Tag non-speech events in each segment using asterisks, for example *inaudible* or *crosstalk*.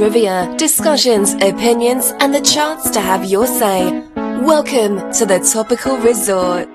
trivia, discussions, opinions, and the chance to have your say. Welcome to the Topical Resort.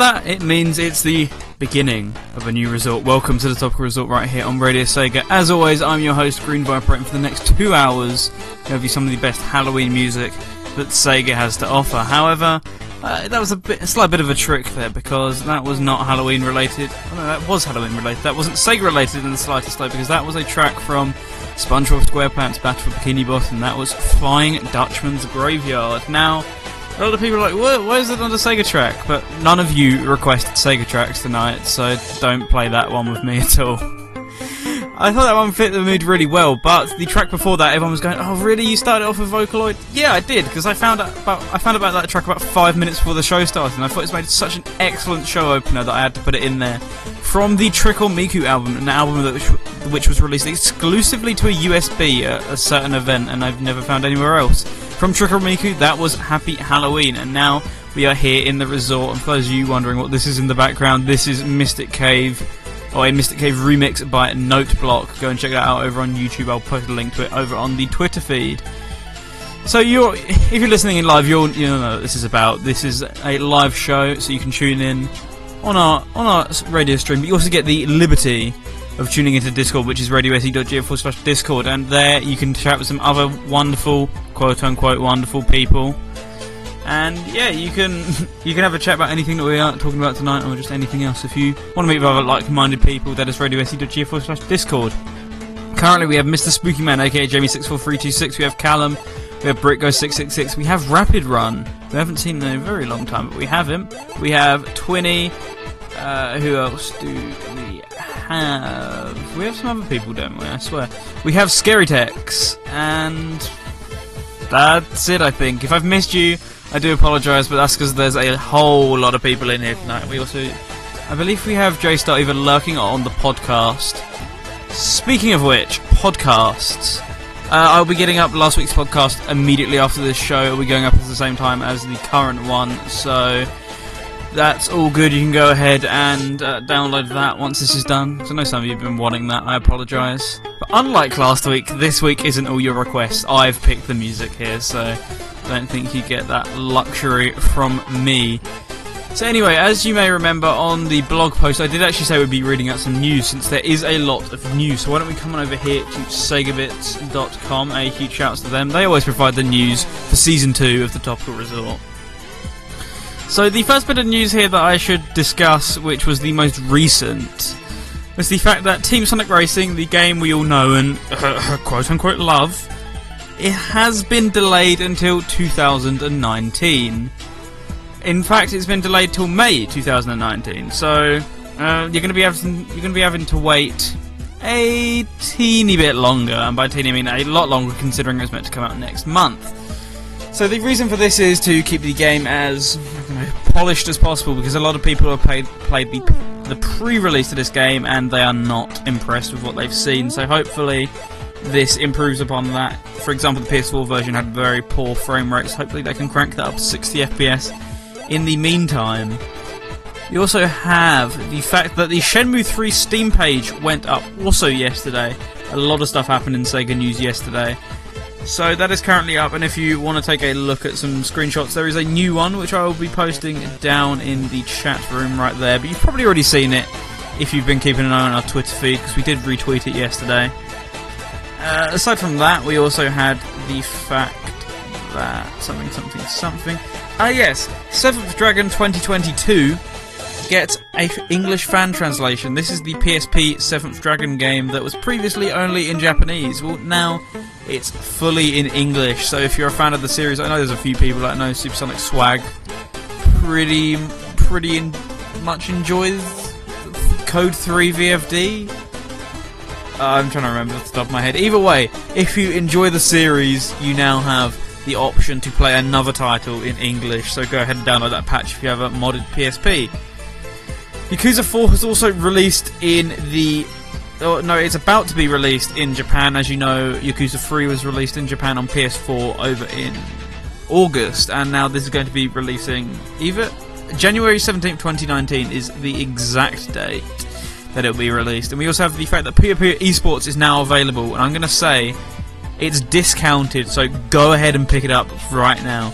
That, it means it's the beginning of a new resort. Welcome to the Topical Resort right here on Radio Sega. As always, I'm your host, Green Viper, and for the next two hours, I'll give you some of the best Halloween music that Sega has to offer. However, uh, that was a, bit, a slight bit of a trick there because that was not Halloween related. Oh, no, that was Halloween related. That wasn't Sega related in the slightest though because that was a track from SpongeBob SquarePants Battle for Bikini Bottom. That was Flying Dutchman's Graveyard. Now, a lot of people are like, what, why is it on the Sega track? But none of you requested Sega tracks tonight, so don't play that one with me at all. I thought that one fit the mood really well, but the track before that, everyone was going, "Oh, really? You started off with Vocaloid?" Yeah, I did because I found out about I found about that track about five minutes before the show started, and I thought it's made such an excellent show opener that I had to put it in there. From the Trickle Miku album, an album that, which was released exclusively to a USB at a certain event, and I've never found anywhere else. From Trickle Miku, that was Happy Halloween, and now we are here in the resort. And for those of you wondering what this is in the background, this is Mystic Cave or a Mystic Cave remix by Noteblock. Go and check that out over on YouTube. I'll post a link to it over on the Twitter feed. So you're, if you're listening in live, you'll you know what this is about. This is a live show, so you can tune in on our on our radio stream. But you also get the liberty of tuning into Discord, which is radiose.gf forward slash Discord, and there you can chat with some other wonderful, quote unquote, wonderful people and yeah, you can *laughs* you can have a chat about anything that we are talking about tonight, or just anything else. If you want to meet with other like-minded people, that is radiose.gf slash Discord. Currently, we have Mr. Spooky Man, aka Jamie64326. We have Callum. We have BrickGo666. We have Rapid Run. We haven't seen him in a very long time, but we have him. We have Twinny. Uh, who else do we have? We have some other people, don't we? I swear. We have Scary Tex. And that's it, I think. If I've missed you, I do apologise, but that's because there's a whole lot of people in here tonight. We also, I believe we have J Star even lurking on the podcast. Speaking of which, podcasts. Uh, I'll be getting up last week's podcast immediately after this show. It'll be going up at the same time as the current one, so that's all good. You can go ahead and uh, download that once this is done. I know some of you have been wanting that. I apologise. But unlike last week, this week isn't all your requests. I've picked the music here, so don't think you get that luxury from me. So anyway, as you may remember on the blog post, I did actually say we'd be reading out some news since there is a lot of news. So why don't we come on over here to segabits.com, a huge shout out to them. They always provide the news for season 2 of the Topical Resort. So the first bit of news here that I should discuss, which was the most recent, was the fact that Team Sonic Racing, the game we all know and *laughs* quote unquote love, it has been delayed until 2019. In fact, it's been delayed till May 2019. So uh, you're going to be having you're going to be having to wait a teeny bit longer, and by teeny I mean a lot longer, considering it was meant to come out next month. So the reason for this is to keep the game as know, polished as possible, because a lot of people have played played the the pre-release of this game and they are not impressed with what they've seen. So hopefully this improves upon that. For example, the PS4 version had very poor frame rates. Hopefully, they can crank that up to 60 FPS. In the meantime, you also have the fact that the Shenmue 3 Steam page went up also yesterday. A lot of stuff happened in Sega News yesterday. So that is currently up, and if you want to take a look at some screenshots, there is a new one which I will be posting down in the chat room right there. But you've probably already seen it if you've been keeping an eye on our Twitter feed because we did retweet it yesterday. Uh, aside from that, we also had the fact that something, something, something. Ah, yes, Seventh Dragon 2022 gets a English fan translation. This is the PSP Seventh Dragon game that was previously only in Japanese. Well, now it's fully in English. So if you're a fan of the series, I know there's a few people that know Supersonic Swag pretty, pretty in, much enjoys Code 3 VFD. Uh, I'm trying to remember off the top of my head. Either way, if you enjoy the series, you now have the option to play another title in English. So go ahead and download that patch if you have a modded PSP. Yakuza 4 has also released in the. Oh, no, it's about to be released in Japan. As you know, Yakuza 3 was released in Japan on PS4 over in August, and now this is going to be releasing either January 17th, 2019 is the exact date that it'll be released. And we also have the fact that Puyo Puyo Esports is now available, and I'm going to say it's discounted, so go ahead and pick it up right now.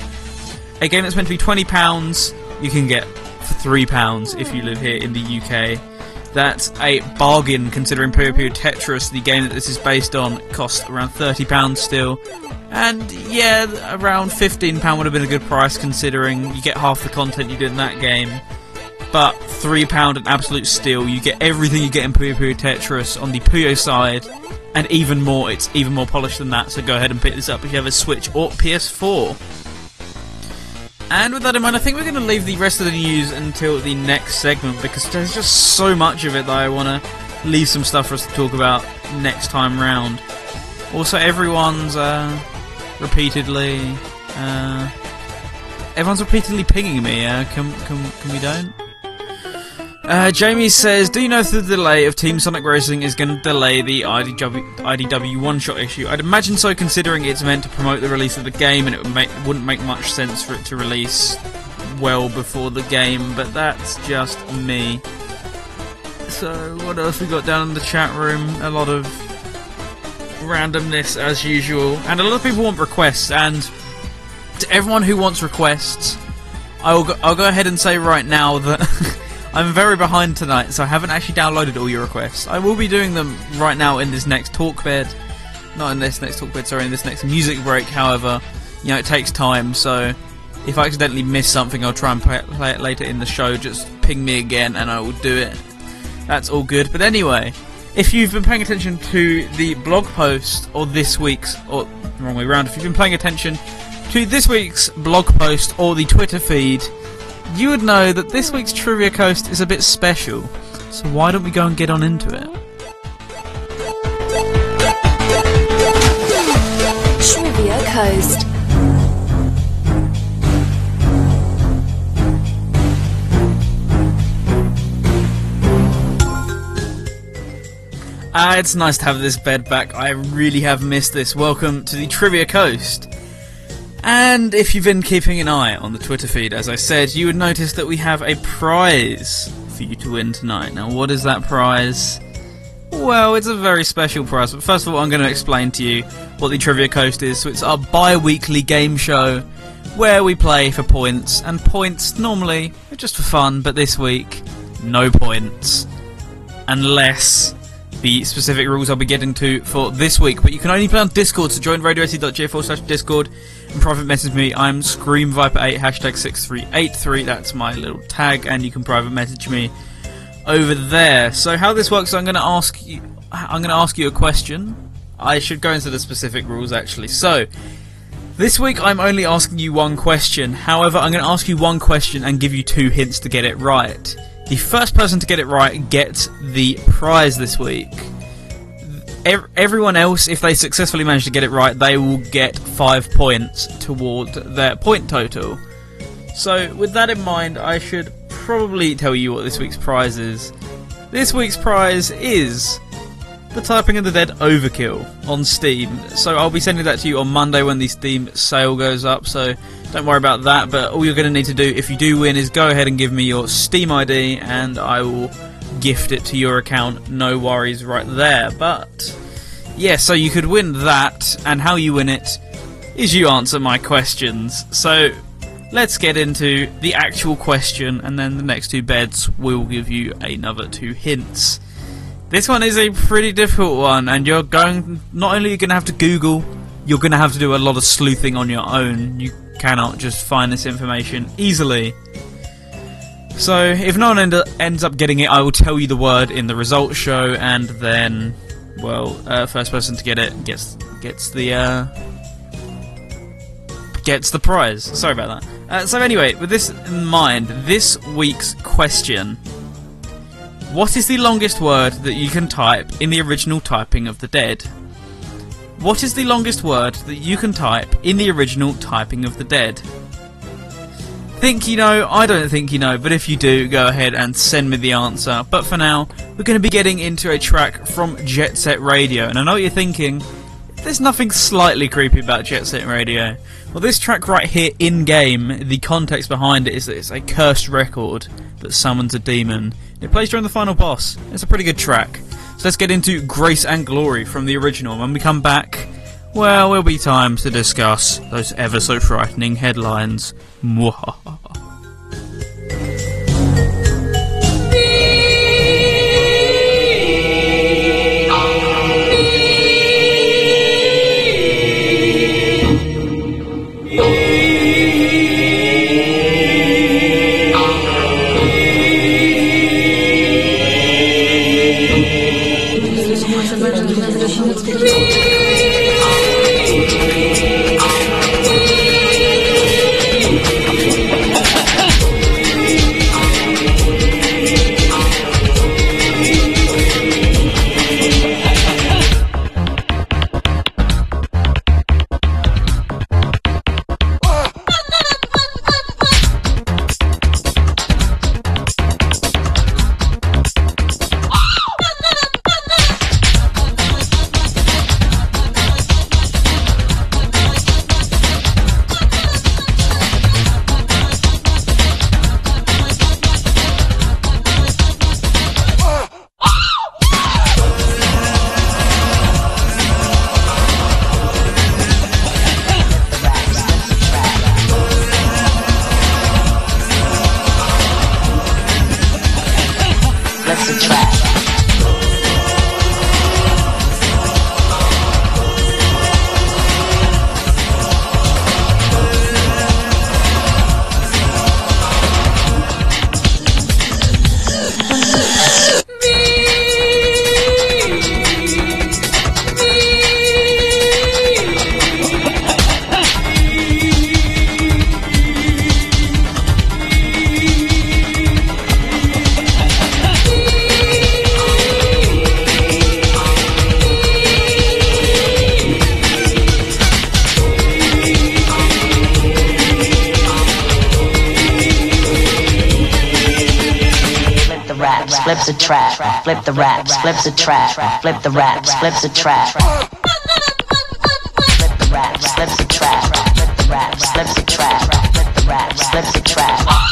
A game that's meant to be £20, you can get for £3 if you live here in the UK. That's a bargain considering Puyo Puyo Tetris, the game that this is based on, costs around £30 still. And yeah, around £15 would have been a good price considering you get half the content you did in that game. But £3 an absolute steal. You get everything you get in Puyo Puyo Tetris on the Puyo side, and even more, it's even more polished than that, so go ahead and pick this up if you have a Switch or PS4. And with that in mind, I think we're going to leave the rest of the news until the next segment because there's just so much of it that I want to leave some stuff for us to talk about next time round. Also, everyone's uh, repeatedly. Uh, everyone's repeatedly pinging me. Uh, can, can, can we don't? Uh, Jamie says, "Do you know if the delay of Team Sonic Racing is going to delay the IDW, IDW one-shot issue? I'd imagine so, considering it's meant to promote the release of the game, and it would make, wouldn't make much sense for it to release well before the game. But that's just me. So, what else we got down in the chat room? A lot of randomness as usual, and a lot of people want requests. And to everyone who wants requests, I'll go, I'll go ahead and say right now that." *laughs* I'm very behind tonight, so I haven't actually downloaded all your requests. I will be doing them right now in this next talk bed. Not in this next talk bed, sorry, in this next music break, however. You know, it takes time, so if I accidentally miss something, I'll try and play it, later in the show. Just ping me again and I will do it. That's all good. But anyway, if you've been paying attention to the blog post or this week's, or wrong way around, if you've been paying attention to this week's blog post or the Twitter feed, you would know that this week's Trivia Coast is a bit special. So why don't we go and get on into it? Trivia Coast. Ah, it's nice to have this bed back. I really have missed this. Welcome to the Trivia Coast. And if you've been keeping an eye on the Twitter feed, as I said, you would notice that we have a prize for you to win tonight. Now, what is that prize? Well, it's a very special prize, but first of all, I'm going to explain to you what the Trivia Coast is. So, it's our bi weekly game show where we play for points, and points normally are just for fun, but this week, no points. Unless the specific rules I'll be getting to for this week. But you can only play on Discord, so join radioactive.j forward slash Discord private message me. I'm ScreamViper8, hashtag 6383. That's my little tag, and you can private message me over there. So how this works, I'm going to ask you. I'm going to ask you a question. I should go into the specific rules actually. So, this week I'm only asking you one question. However, I'm going to ask you one question and give you two hints to get it right. The first person to get it right gets the prize this week. Everyone else, if they successfully manage to get it right, they will get five points toward their point total. So, with that in mind, I should probably tell you what this week's prize is. This week's prize is the Typing of the Dead Overkill on Steam. So I'll be sending that to you on Monday when the Steam sale goes up. So don't worry about that. But all you're going to need to do if you do win is go ahead and give me your Steam ID, and I will gift it to your account. No worries, right there. But yeah, so you could win that, and how you win it is you answer my questions. So let's get into the actual question, and then the next two beds will give you another two hints. This one is a pretty difficult one, and you're going. Not only are you going to have to Google, you're going to have to do a lot of sleuthing on your own. You cannot just find this information easily. So, if no one end ends up getting it, I will tell you the word in the results show, and then, well, uh, first person to get it gets gets the uh, gets the prize. Sorry about that. Uh, so anyway, with this in mind, this week's question what is the longest word that you can type in the original typing of the dead? What is the longest word that you can type in the original typing of the dead? Think you know? I don't think you know, but if you do, go ahead and send me the answer. But for now, we're going to be getting into a track from Jet Set Radio, and I know what you're thinking. There's nothing slightly creepy about Jet Set Radio. Well, this track right here in game, the context behind it is that it's a cursed record that summons a demon. It plays during the final boss. It's a pretty good track. So let's get into Grace and Glory from the original. When we come back, well, will be time to discuss those ever so frightening headlines. Mwahaha. Flips a trap, flip the raps, flips a trap, flip the raps, flips a trap. Flip the raps, flips a trap, flip the raps, flips a trap, flip the raps, flips a trap.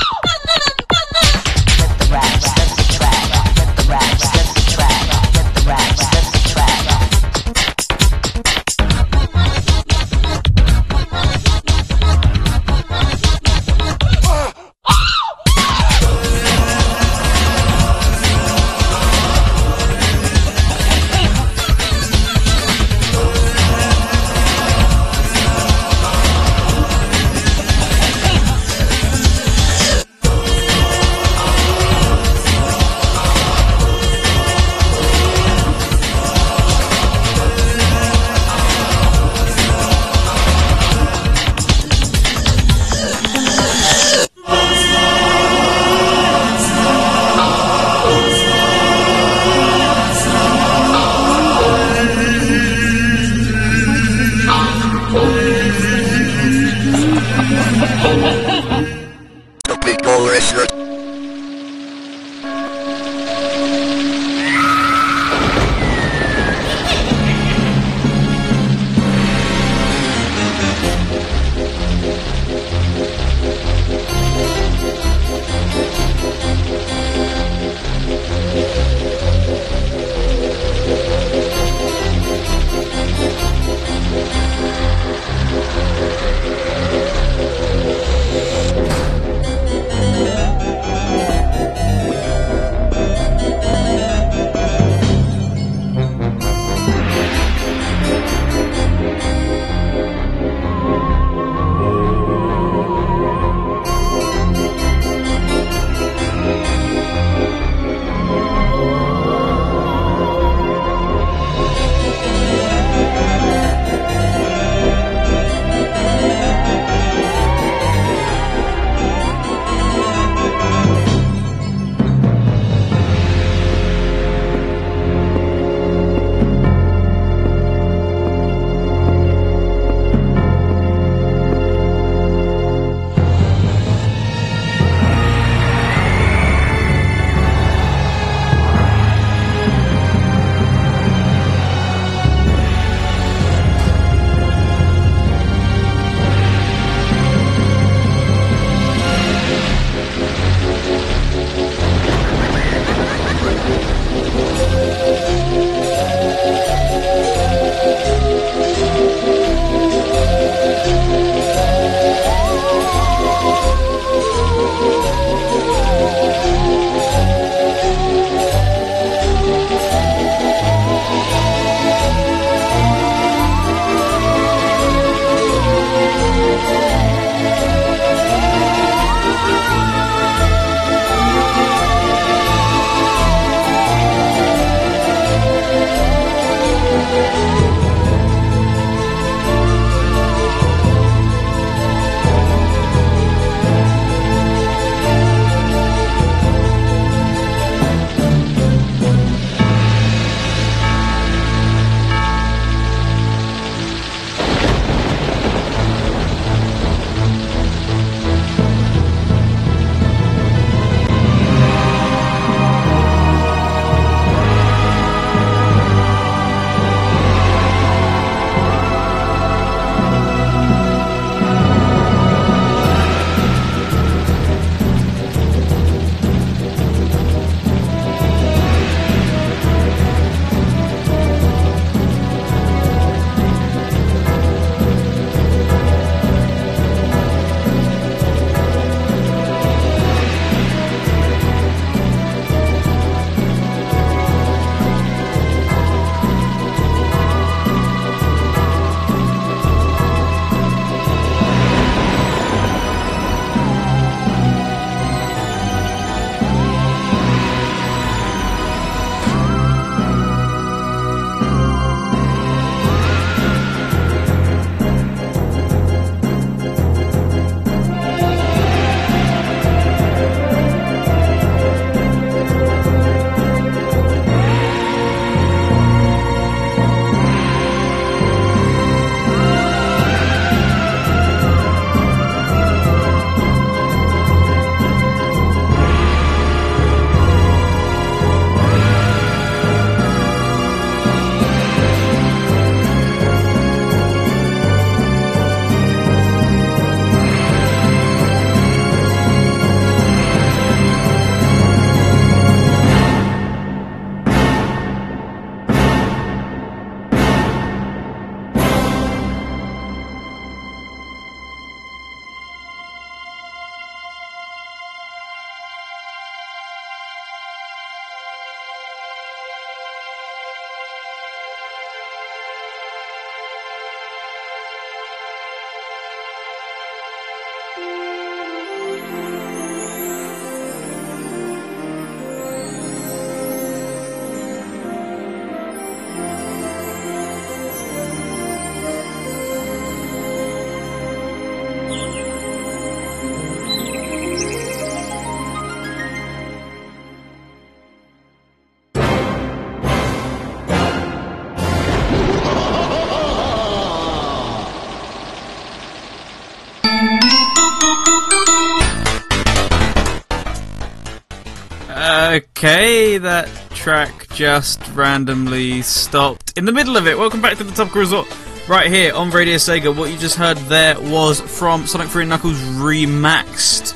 Okay, that track just randomly stopped in the middle of it. Welcome back to the Topical Resort right here on Radio Sega. What you just heard there was from Sonic 3 Knuckles Remaxed,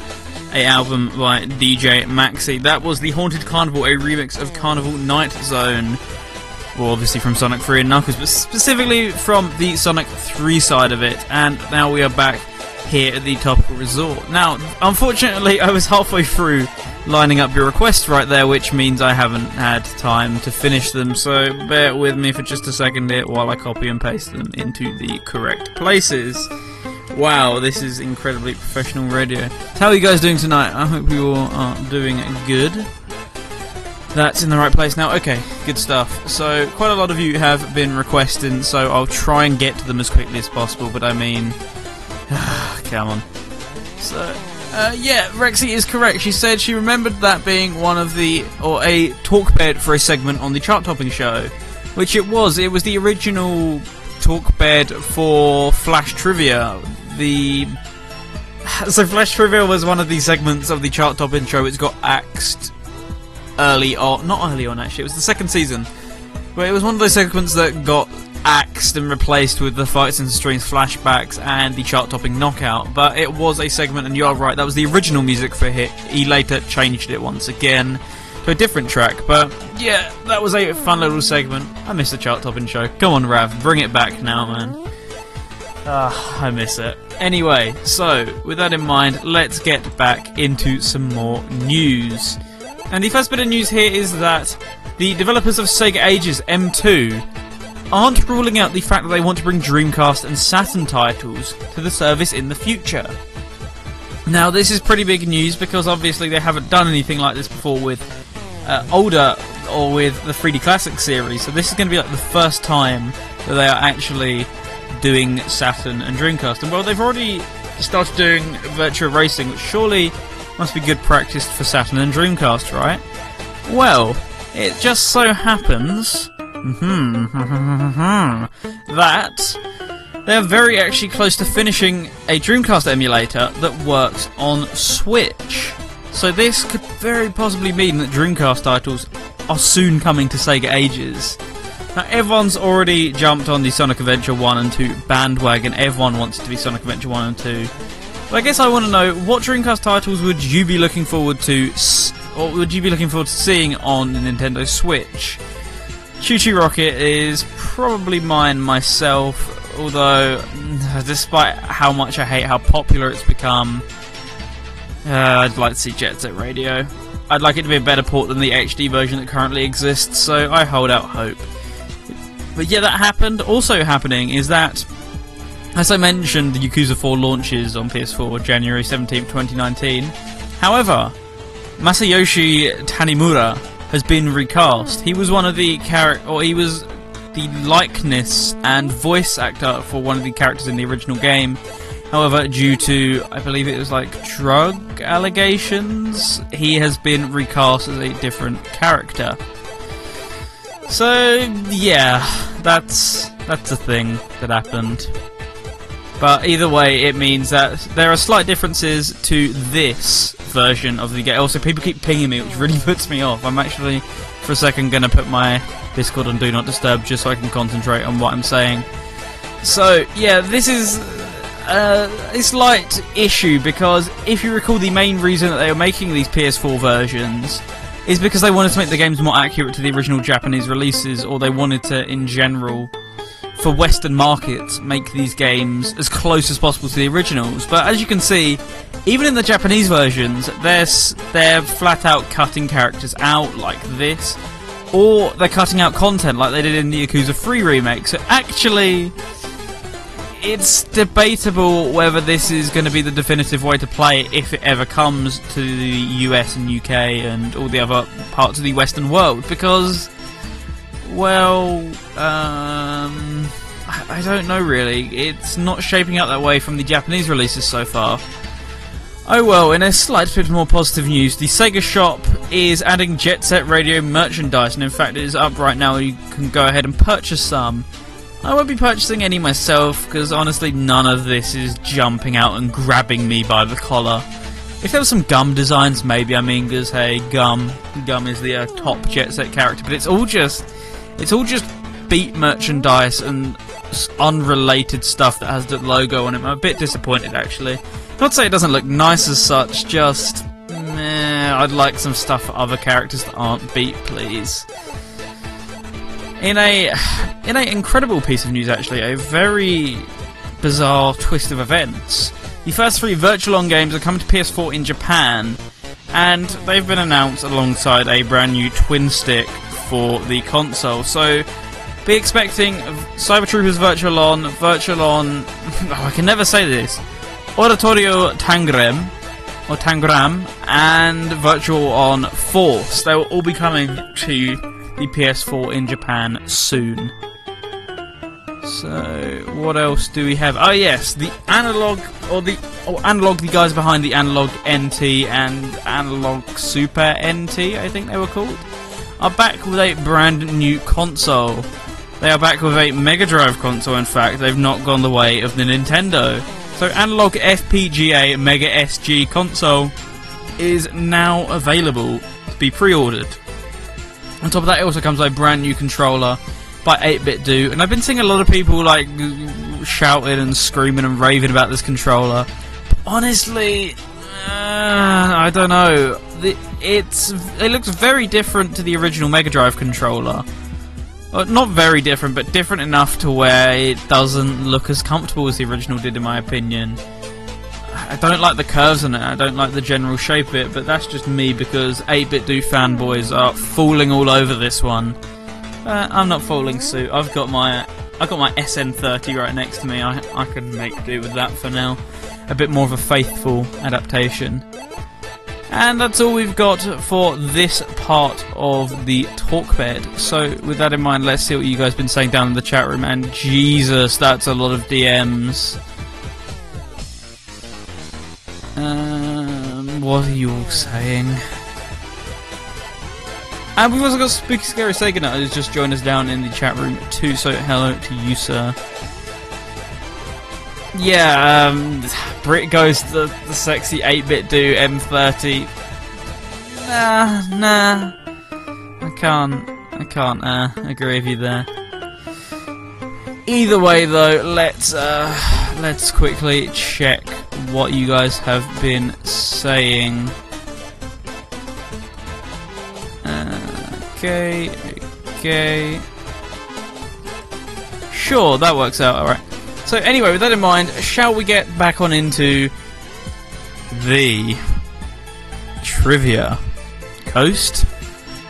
a album by DJ Maxi. That was the Haunted Carnival, a remix of Carnival Night Zone. Well, obviously from Sonic 3 and Knuckles, but specifically from the Sonic 3 side of it. And now we are back here at the Topical Resort. Now, unfortunately, I was halfway through lining up your requests right there, which means I haven't had time to finish them. So bear with me for just a second here while I copy and paste them into the correct places. Wow, this is incredibly professional radio. How are you guys doing tonight? I hope you all are doing good. That's in the right place now. Okay, good stuff. So, quite a lot of you have been requesting, so I'll try and get to them as quickly as possible, but I mean. *sighs* come on. So, uh, yeah, Rexy is correct. She said she remembered that being one of the, or a talk bed for a segment on the chart topping show. Which it was. It was the original talk bed for Flash Trivia. The. *sighs* So, Flash Trivia was one of the segments of the chart topping show. It's got axed early on. Not early on, actually. It was the second season. But it was one of those segments that got axed and replaced with the Fights and Streams flashbacks and the chart topping knockout. But it was a segment, and you're right, that was the original music for Hit. He later changed it once again to a different track. But yeah, that was a fun little segment. I miss the chart topping show. Come on, Rav, bring it back now, man. Ah, I miss it. Anyway, so with that in mind, let's get back into some more news. And the first bit of news here is that the developers of Sega Ages M2 aren't ruling out the fact that they want to bring Dreamcast and Saturn titles to the service in the future. Now, this is pretty big news because obviously they haven't done anything like this before with uh, older or with the 3D Classic series. So this is going to be like the first time that they are actually doing Saturn and Dreamcast. And well, they've already started doing Virtua Racing, which surely must be good practice for Saturn and Dreamcast, right? Well, it just so happens Mm-hmm, mm-hmm, mm-hmm, that they're very actually close to finishing a Dreamcast emulator that works on Switch. So this could very possibly mean that Dreamcast titles are soon coming to Sega Ages. Now everyone's already jumped on the Sonic Adventure 1 and 2 bandwagon, everyone wants it to be Sonic Adventure 1 and 2. But I guess I want to know, what Dreamcast titles would you be looking forward to, or would you be looking forward to seeing on the Nintendo Switch? ChuChu Rocket is probably mine myself, although, despite how much I hate how popular it's become, uh, I'd like to see Jet Set Radio. I'd like it to be a better port than the HD version that currently exists, so I hold out hope. But yeah, that happened. Also happening is that, as I mentioned, the Yakuza 4 launches on PS4 January 17th, 2019. However, Masayoshi Tanimura has been recast. He was one of the character, or he was the likeness and voice actor for one of the characters in the original game. However, due to I believe it was like drug allegations, he has been recast as a different character. So yeah, that's that's a thing that happened. But either way, it means that there are slight differences to this version of the game. Also, people keep pinging me, which really *laughs* puts me off. I'm actually, for a second, going to put my Discord on Do Not Disturb just so I can concentrate on what I'm saying. So, yeah, this is uh, a slight issue because if you recall, the main reason that they were making these PS4 versions is because they wanted to make the games more accurate to the original Japanese releases, or they wanted to, in general, for Western markets, make these games as close as possible to the originals. But as you can see, even in the Japanese versions, they're they're flat out cutting characters out like this, or they're cutting out content like they did in the Yakuza 3 remake. So actually, it's debatable whether this is going to be the definitive way to play it if it ever comes to the US and UK and all the other parts of the Western world because well, um, I, I don't know really. It's not shaping up that way from the Japanese releases so far. Oh well, in a slight bit more positive news, the Sega Shop is adding Jet Set Radio merchandise, and in fact, it is up right now. You can go ahead and purchase some. I won't be purchasing any myself because honestly, none of this is jumping out and grabbing me by the collar. If there were some gum designs, maybe. I mean, because hey, gum, gum is the uh, top Jet Set character, but it's all just it's all just beat merchandise and unrelated stuff that has the logo on it. I'm a bit disappointed actually. Not to say it doesn't look nice as such, just meh, I'd like some stuff for other characters that aren't beat, please. In a *sighs* in an incredible piece of news actually, a very bizarre twist of events. The first three Virtual-On games are coming to PS4 in Japan, and they've been announced alongside a brand new twin stick for the console. So be expecting Cyber Troopers Virtual On, Virtual On. *laughs* Oh, I can never say this. Oratorio Tangram or Tangram and Virtual On Force. They will all be coming to the PS4 in Japan soon. So what else do we have? Oh yes, the Analogue or the or Analogue. The guys behind the Analogue NT and Analogue Super NT, I think they were called are back with a brand new console. They are back with a Mega Drive console, in fact, they've not gone the way of the Nintendo. So, Analogue FPGA Mega SG console is now available to be pre ordered. On top of that, it also comes with a brand new controller by 8BitDo, and I've been seeing a lot of people like shouting and screaming and raving about this controller. But honestly, uh, I don't know it's it looks very different to the original Mega Drive controller. Well, not very different, but different enough to where it doesn't look as comfortable as the original did, in my opinion. I don't like the curves in it. I don't like the general shape of it, but that's just me because 8BitDo fanboys are falling all over this one. Uh, I'm not falling suit. I've got my I've got my SN30 right next to me. I I can make do with that for now. A bit more of a faithful adaptation. And that's all we've got for this part of the talk bed. So, with that in mind, let's see what you guys been saying down in the chat room. And Jesus, that's a lot of DMs. Um, what are you all saying? And we've also got Spooky Scary Sega now who's just joined us down in the chat room too. So, hello to you, sir. Yeah, um, Brit goes the, the sexy 8BitDo M30. Nah, nah. I can't, I can't, uh, agree with you there. Either way though, let's, uh, let's quickly check what you guys have been saying. Okay, okay. Sure, that works out, alright. So anyway, with that in mind, shall we get back on into the trivia coast?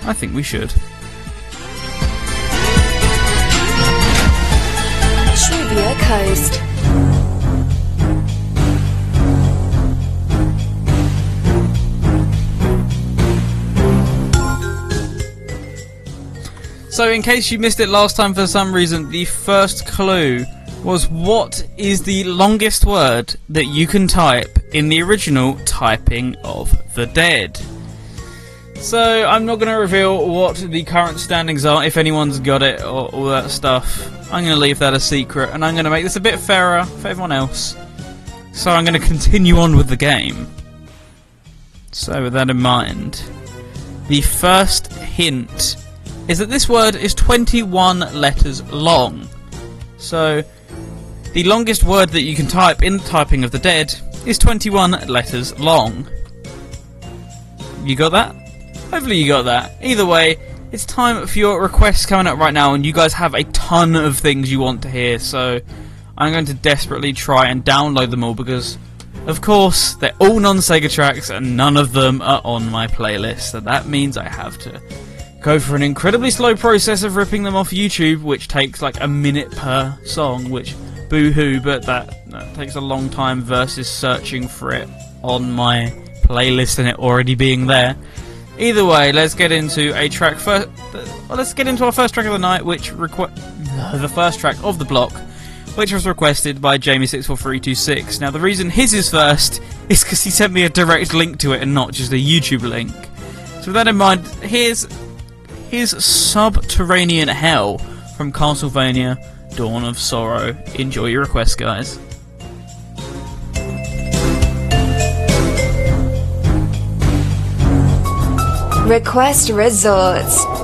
I think we should. Trivia Coast. So, in case you missed it last time for some reason, the first clue was what is the longest word that you can type in the original typing of the dead? So, I'm not going to reveal what the current standings are, if anyone's got it, or all that stuff. I'm going to leave that a secret, and I'm going to make this a bit fairer for everyone else. So, I'm going to continue on with the game. So, with that in mind, the first hint is that this word is 21 letters long. So, the longest word that you can type in typing of the dead is 21 letters long. You got that? Hopefully you got that. Either way, it's time for your requests coming up right now, and you guys have a ton of things you want to hear, so I'm going to desperately try and download them all because, of course, they're all non Sega tracks and none of them are on my playlist, so that means I have to go for an incredibly slow process of ripping them off YouTube, which takes like a minute per song, which boo hoo, but that, that takes a long time versus searching for it on my playlist and it already being there. Either way, let's get into a track first. Well, let's get into our first track of the night, which requ- *laughs* the first track of the block, which was requested by Jamie64326. Now, the reason his is first *laughs* is because he sent me a direct link to it and not just a YouTube link. So, with that in mind, here's his Subterranean Hell from Castlevania Dawn of Sorrow. Enjoy your request, guys. Request Resorts.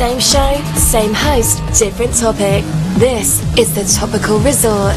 Same show, same host, different topic. This is the Topical Resort.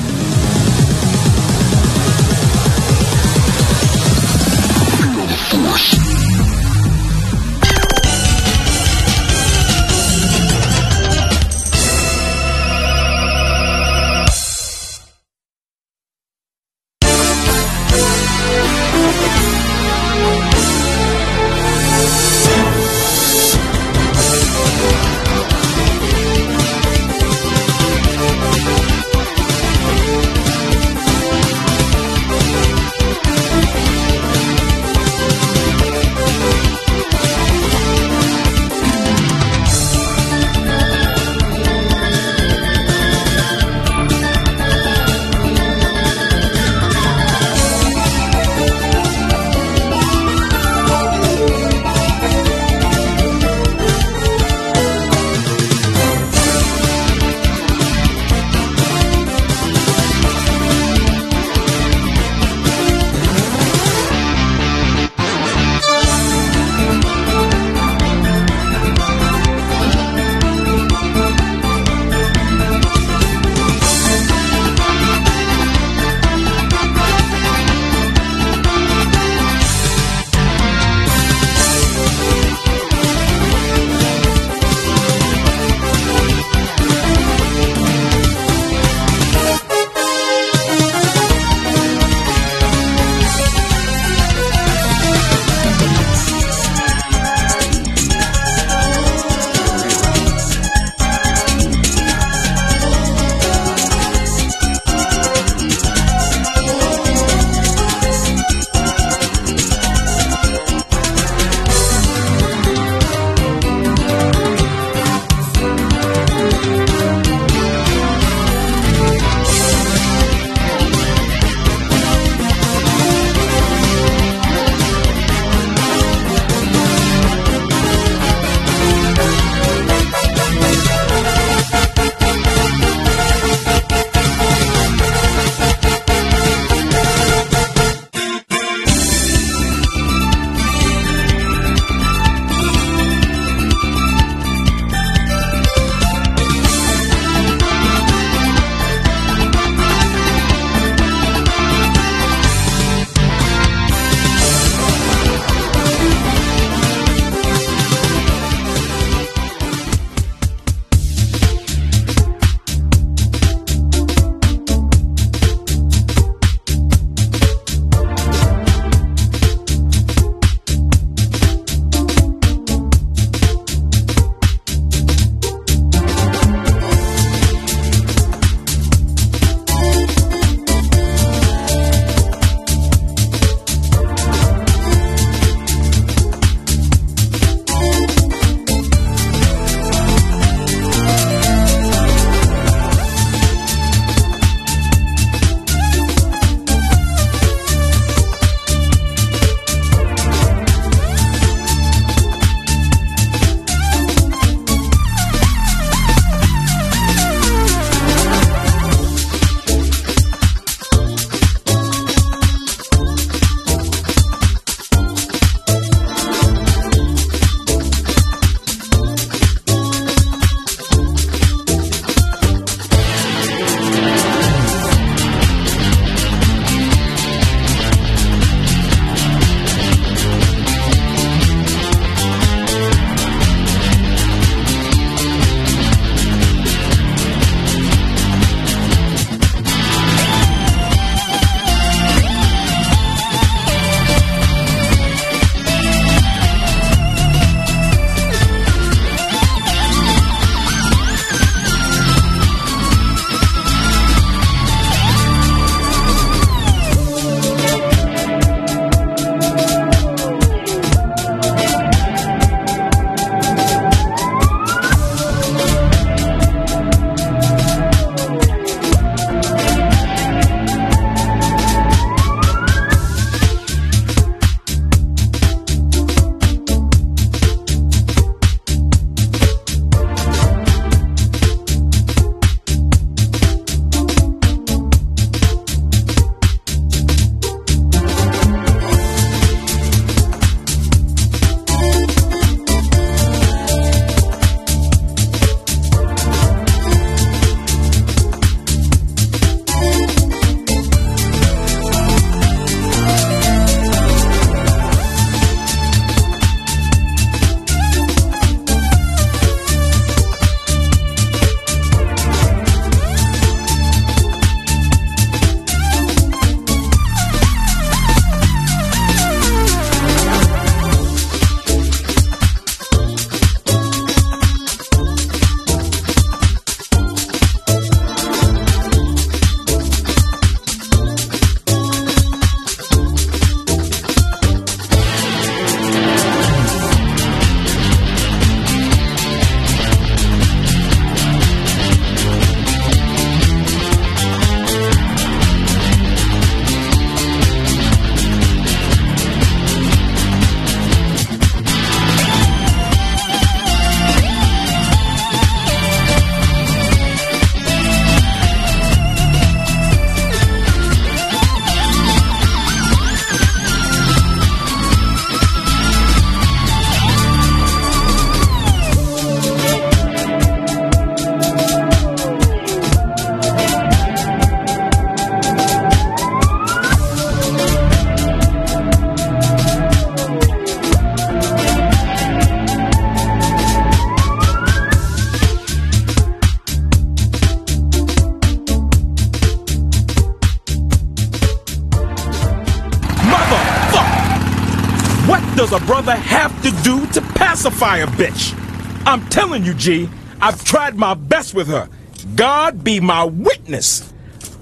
telling you, G, I've tried my best with her. God be my witness.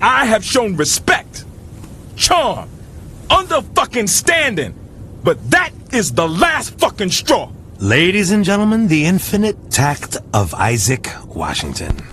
I have shown respect, charm, under fucking standing. But that is the last fucking straw. Ladies and gentlemen, the infinite tact of Isaac Washington.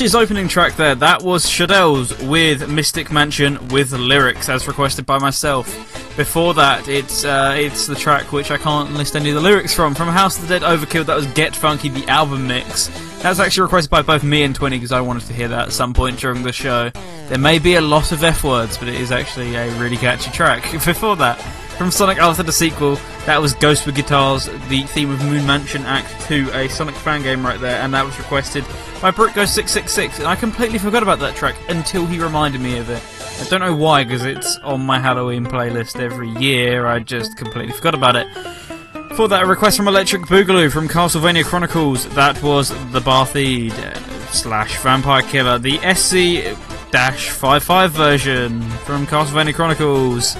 Year's opening track there, that was Shadell's with Mystic Mansion with lyrics as requested by myself. Before that, it's uh, it's the track which I can't list any of the lyrics from, from House of the Dead Overkill, that was Get Funky, the album mix. That was actually requested by both me and Twinny because I wanted to hear that at some point during the show. There may be a lot of F words, but it is actually a really catchy track. *laughs* Before that, from Sonic Alpha the sequel, that was Ghost with Guitars, the theme of Moon Mansion Act 2, a Sonic fan game right there, and that was requested by BrickGhost666, and I completely forgot about that track until he reminded me of it. I don't know why, because it's on my Halloween playlist every year, I just completely forgot about it. For that, a request from Electric Boogaloo from Castlevania Chronicles, that was the Bartheed uh, slash Vampire Killer, the SC-55 version from Castlevania Chronicles.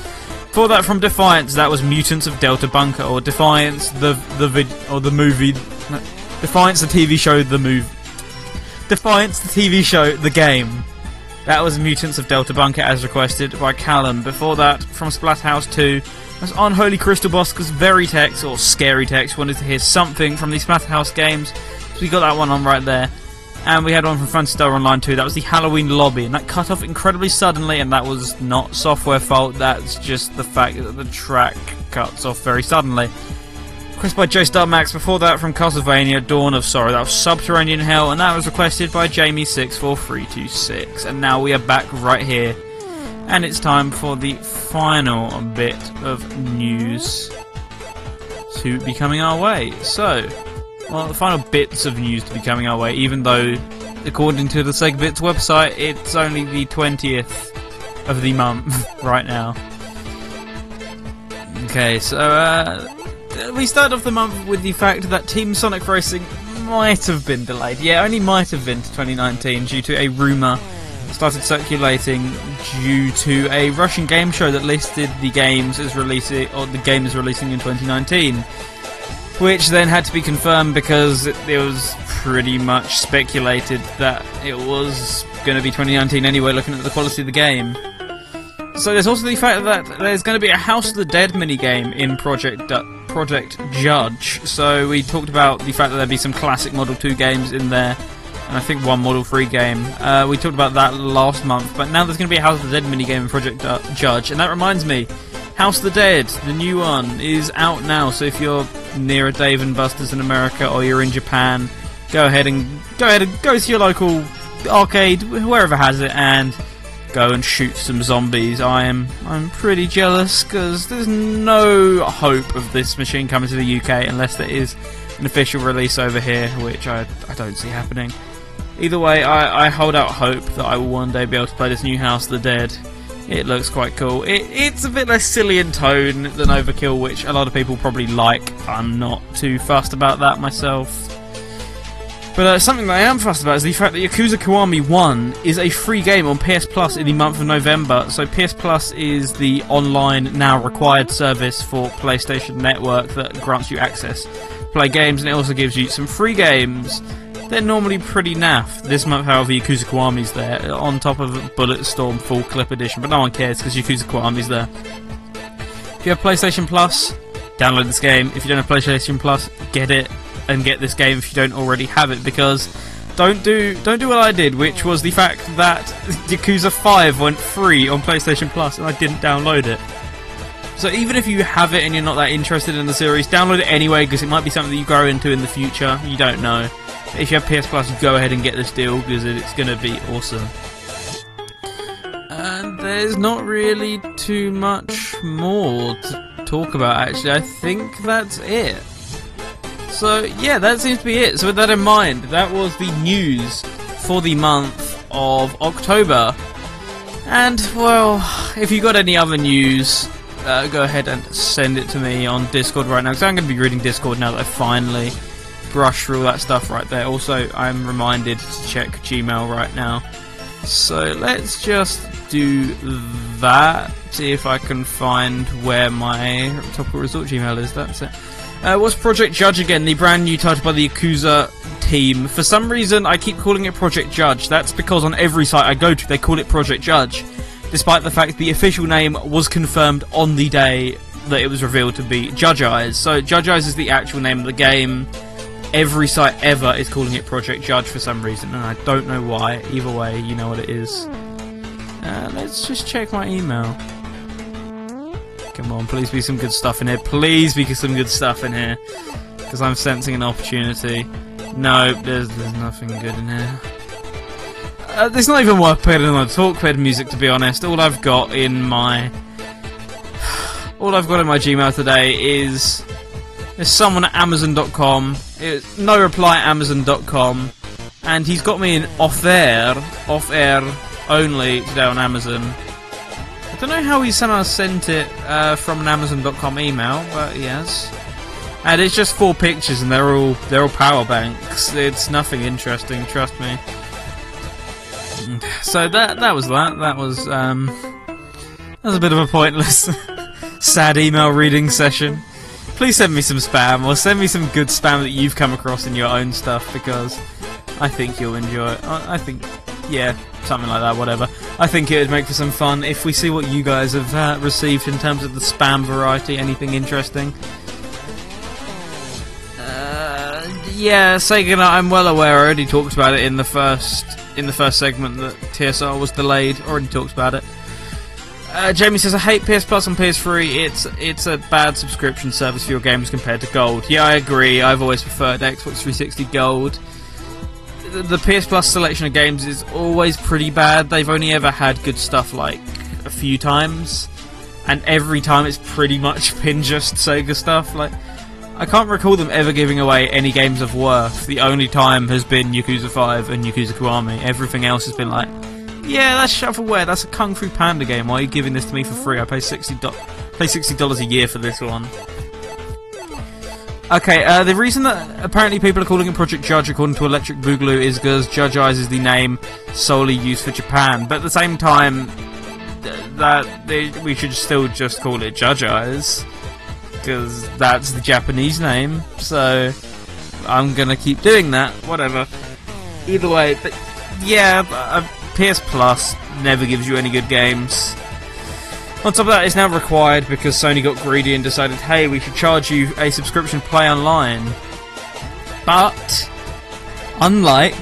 For that from Defiance, that was Mutants of Delta Bunker, or Defiance the the vid- or the movie, Defiance the TV show, the movie, Defiance the TV show, the game. That was Mutants of Delta Bunker as requested by Callum. Before that, from Splatterhouse 2, was Unholy Crystal Boss because Veritex or Scary Text wanted to hear something from the Splatterhouse games. So we got that one on right there. And we had one from Phantasy Star Online 2, that was the Halloween lobby, and that cut off incredibly suddenly, and that was not software fault, that's just the fact that the track cuts off very suddenly. Request by J Star Max, before that from Castlevania, Dawn of Sorrow, that was Subterranean Hell, and that was requested by Jamie64326. And now we are back right here, and it's time for the final bit of news to be coming our way. So, well, the final bits of news to be coming our way, even though, according to the SEGAbits website, it's only the 20th of the month *laughs* right now. Okay, so, uh, we start off the month with the fact that Team Sonic Racing might have been delayed. Yeah, only might have been to 2019 due to a rumour started circulating due to a Russian game show that listed the games as releasing, or the game is releasing in 2019 which then had to be confirmed because it, it was pretty much speculated that it was going to be 2019 anyway, looking at the quality of the game. So there's also the fact that there's going to be a House of the Dead minigame in Project Project Judge. So we talked about the fact that there'd be some classic Model 2 games in there, and I think one Model 3 game. Uh, we talked about that last month, but now there's going to be a House of the Dead minigame in Project Du- Judge, and that reminds me, House of the Dead, the new one, is out now. So if you're near a Dave and Buster's in America or you're in Japan, go ahead and go ahead and go to your local arcade, whoever has it, and go and shoot some zombies. I am I'm pretty jealous because there's no hope of this machine coming to the UK unless there is an official release over here, which I I don't see happening. Either way, I, I hold out hope that I will one day be able to play this new House of the Dead. It looks quite cool. It, it's a bit less silly in tone than Overkill, which a lot of people probably like. I'm not too fussed about that myself. But uh, something that I am fussed about is the fact that Yakuza Kiwami 1 is a free game on PS Plus in the month of November. So PS Plus is the online, now required service for PlayStation Network that grants you access to play games, and it also gives you some free games. They're normally pretty naff. This month, however, Yakuza Kiwami's there, on top of Bulletstorm Full Clip Edition, but no one cares because Yakuza Kiwami's there. If you have PlayStation Plus, download this game. If you don't have PlayStation Plus, get it and get this game if you don't already have it because don't do don't do what I did, which was the fact that *laughs* Yakuza 5 went free on PlayStation Plus and I didn't download it. So even if you have it and you're not that interested in the series, download it anyway because it might be something that you grow into in the future. You don't know. If you have PS Plus, go ahead and get this deal because it's going to be awesome. And there's not really too much more to talk about actually. I think that's it. So yeah, that seems to be it. So with that in mind, that was the news for the month of October. And well, if you got any other news, uh, go ahead and send it to me on Discord right now because I'm going to be reading Discord now that I finally brushed through all that stuff right there. Also, I'm reminded to check Gmail right now. So let's just do that. See if I can find where my topical resort Gmail is. That's it. Uh, what's Project Judge again? The brand new title by the Yakuza team. For some reason, I keep calling it Project Judge. That's because on every site I go to, they call it Project Judge, despite the fact the official name was confirmed on the day that it was revealed to be Judge Eyes. So Judge Eyes is the actual name of the game. every site ever is calling it Project Judge for some reason, and I don't know why. Either way, you know what it is. Uh, let's just check my email. Come on, please be some good stuff in here. Please be some good stuff in here. Because I'm sensing an opportunity. No, there's, there's nothing good in here. Uh, it's not even worth putting on talk bed music, to be honest. All I've got in my... *sighs* All I've got in my Gmail today is... There's someone at Amazon.com. It's no reply at Amazon.com. And he's got me in off-air, off-air only today on Amazon. Don't know how he somehow sent it uh, from an Amazon.com email, but he has. And it's just four pictures, and they're all they're all power banks. It's nothing interesting, trust me. So that that was that. That was um, that was a bit of a pointless, *laughs* sad email reading session. Please send me some spam, or send me some good spam that you've come across in your own stuff, because I think you'll enjoy it. I, I think, yeah, something like that, whatever. I think it would make for some fun if we see what you guys have uh, received in terms of the spam variety. Anything interesting? Uh, yeah, Sega. I'm well aware. I already talked about it in the first in the first segment that TSR was delayed. Already talked about it. Uh, Jamie says, "I hate PS Plus on PS3. It's it's a bad subscription service for your games compared to Gold." Yeah, I agree. I've always preferred Xbox 360 Gold the PS Plus selection of games is always pretty bad. They've only ever had good stuff like a few times, and every time it's pretty much *laughs* been just Sega stuff. Like, I can't recall them ever giving away any games of worth. The only time has been Yakuza 5 and Yakuza Kiwami. Everything else has been like, yeah, that's shovelware. That's a Kung Fu Panda game. Why are you giving this to me for free? I pay sixty do- pay sixty dollars a year for this one. Okay, uh, the reason that apparently people are calling it Project Judge according to Electric Boogaloo is because Judge Eyes is the name solely used for Japan. But at the same time, th- that they, we should still just call it Judge Eyes because that's the Japanese name. So I'm gonna keep doing that. Whatever. Either way, but yeah, uh, PS Plus never gives you any good games. On top of that, it's now required because Sony got greedy and decided, hey, we should charge you a subscription play online. But, unlike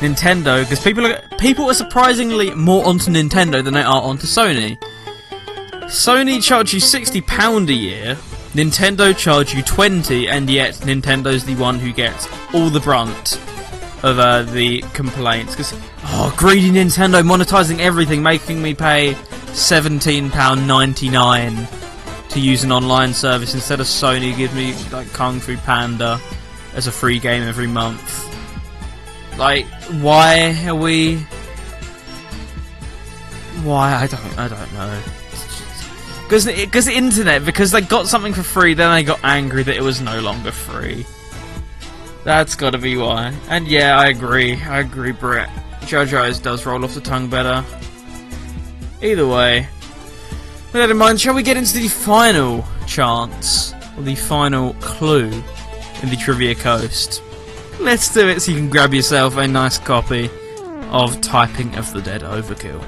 Nintendo, because people are people are surprisingly more onto Nintendo than they are onto Sony. Sony charge you sixty pound a year, Nintendo charge you twenty, and yet Nintendo's the one who gets all the brunt of uh, the complaints. Because oh, greedy Nintendo monetizing everything, making me pay £17.99 to use an online service instead of Sony give me like Kung Fu Panda as a free game every month. Like, why are we? Why I don't I don't know. Because because the internet because they got something for free, then they got angry that it was no longer free. That's got to be why. And yeah, I agree. I agree, Brett. Eyes does roll off the tongue better. Either way, with that in mind, shall we get into the final chance, or the final clue in the Trivia Coast? Let's do it so you can grab yourself a nice copy of Typing of the Dead Overkill.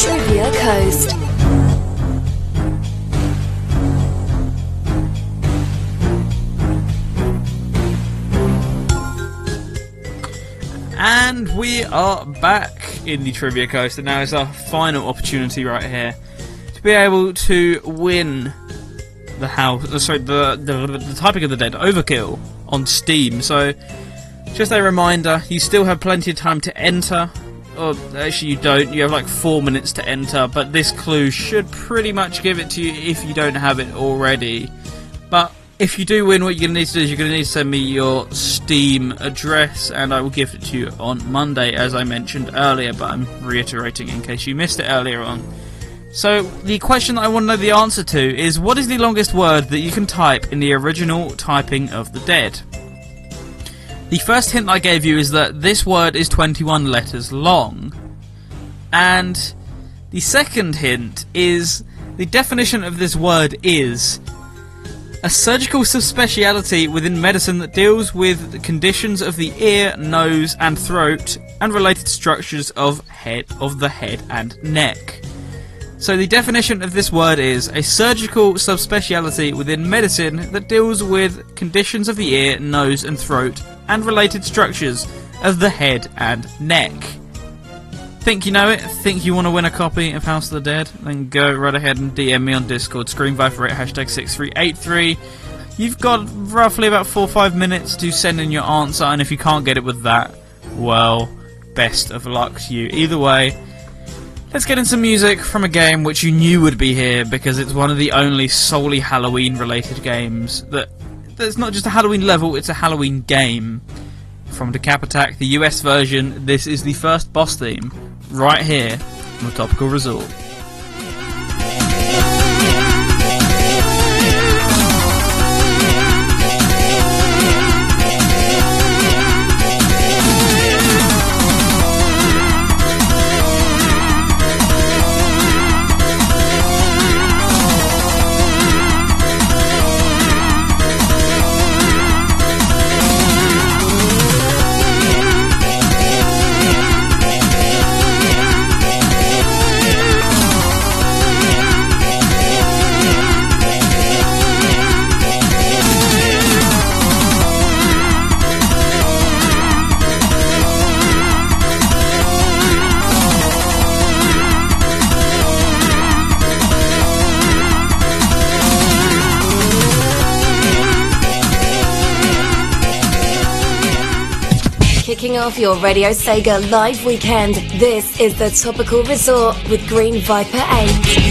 Trivia Coast. And we are back in the Trivia Coast, and now is our final opportunity right here to be able to win the house. Uh, sorry, the, the the typing of the dead overkill on Steam. So, just a reminder: you still have plenty of time to enter. Or actually, you don't. You have like four minutes to enter, but this clue should pretty much give it to you if you don't have it already. But if you do win, what you're going to need to do is you're going to need to send me your Steam address, and I will give it to you on Monday, as I mentioned earlier, but I'm reiterating in case you missed it earlier on. So, the question that I want to know the answer to is what is the longest word that you can type in the original typing of the dead? The first hint I gave you is that this word is 21 letters long. And the second hint is the definition of this word is a surgical subspeciality within medicine that deals with conditions of the ear, nose, and throat, and related structures of head of the head and neck. So the definition of this word is a surgical subspeciality within medicine that deals with conditions of the ear, nose, and throat, and related structures of the head and neck. Think you know it? Think you want to win a copy of House of the Dead? Then go right ahead and DM me on Discord, Screen Viper hashtag 6383. You've got roughly about four or five minutes to send in your answer, and if you can't get it with that, well, best of luck to you. Either way, let's get in some music from a game which you knew would be here because it's one of the only solely Halloween related games that. There's not just a Halloween level, it's a Halloween game. From Decap Attack, the US version, this is the first boss theme, right here on the Topical Resort. Off your Radio Sega live weekend, this is the Topical Resort with Green Viper 8.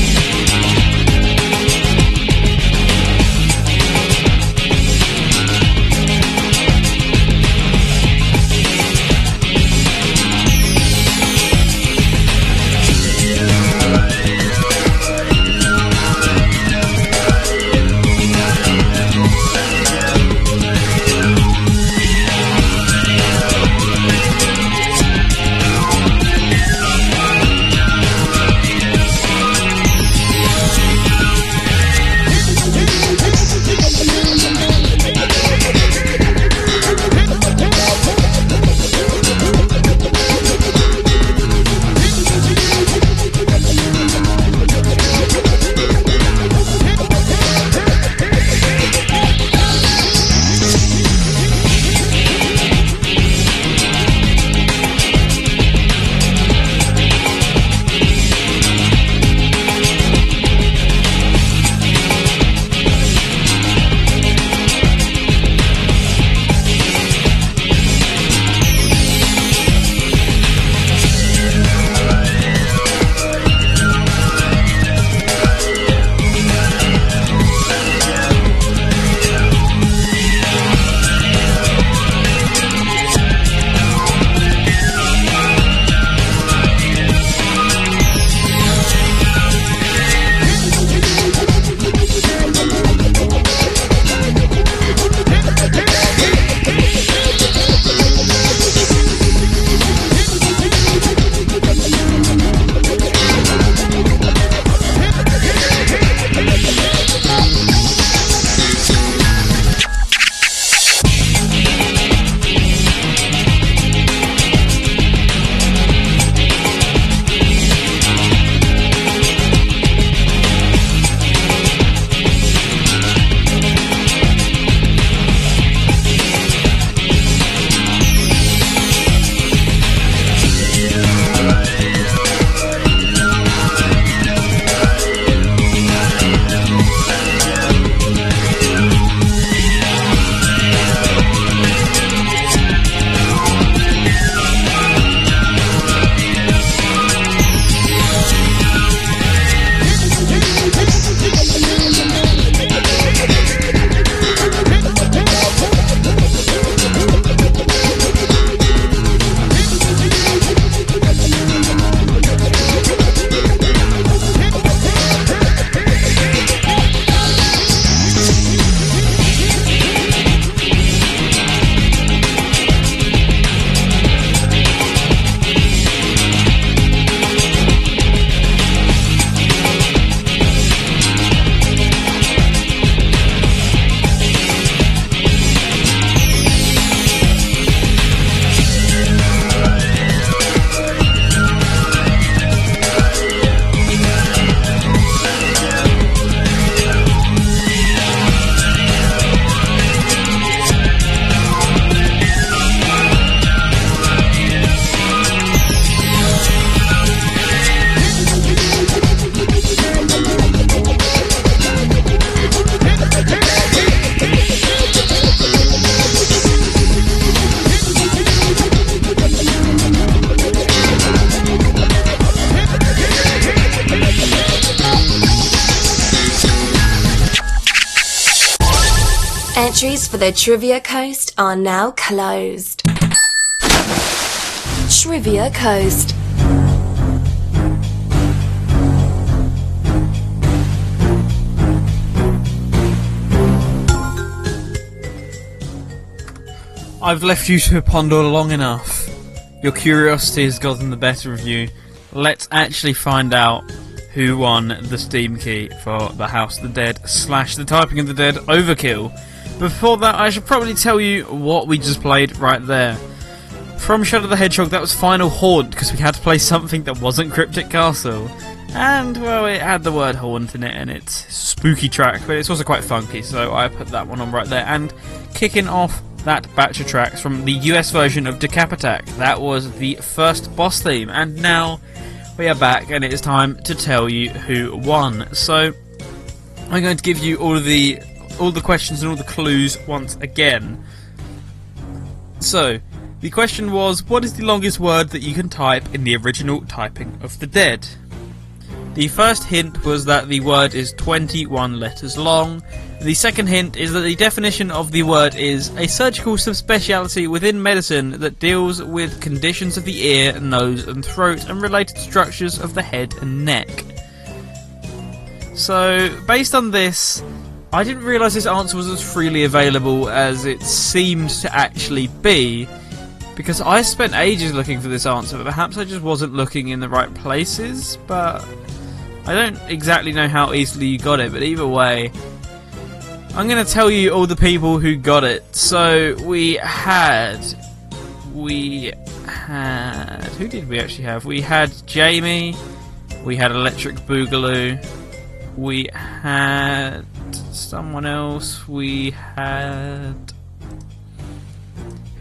The Trivia Coast are now closed. Trivia Coast. I've left you to ponder long enough. Your curiosity has gotten the better of you. Let's actually find out who won the Steam key for the House of the Dead slash the Typing of the Dead Overkill. Before that, I should probably tell you what we just played right there. From Shadow the Hedgehog, that was Final Haunt because we had to play something that wasn't Cryptic Castle. And, well, it had the word haunt in it, and it's spooky track, but it's also quite funky, so I put that one on right there. And kicking off that batch of tracks from the US version of Decap Attack, that was the first boss theme, and now we are back, and it is time to tell you who won. So, I'm going to give you all of the all the questions and all the clues once again. So, the question was, what is the longest word that you can type in the original typing of the dead? The first hint was that the word is 21 letters long. The second hint is that the definition of the word is a surgical subspeciality within medicine that deals with conditions of the ear, nose, and throat and related structures of the head and neck. So, based on this, I didn't realise this answer was as freely available as it seemed to actually be, because I spent ages looking for this answer, but perhaps I just wasn't looking in the right places, but I don't exactly know how easily you got it, but either way, I'm going to tell you all the people who got it. So we had, we had, who did we actually have? We had Jamie, we had Electric Boogaloo, we had someone else, we had,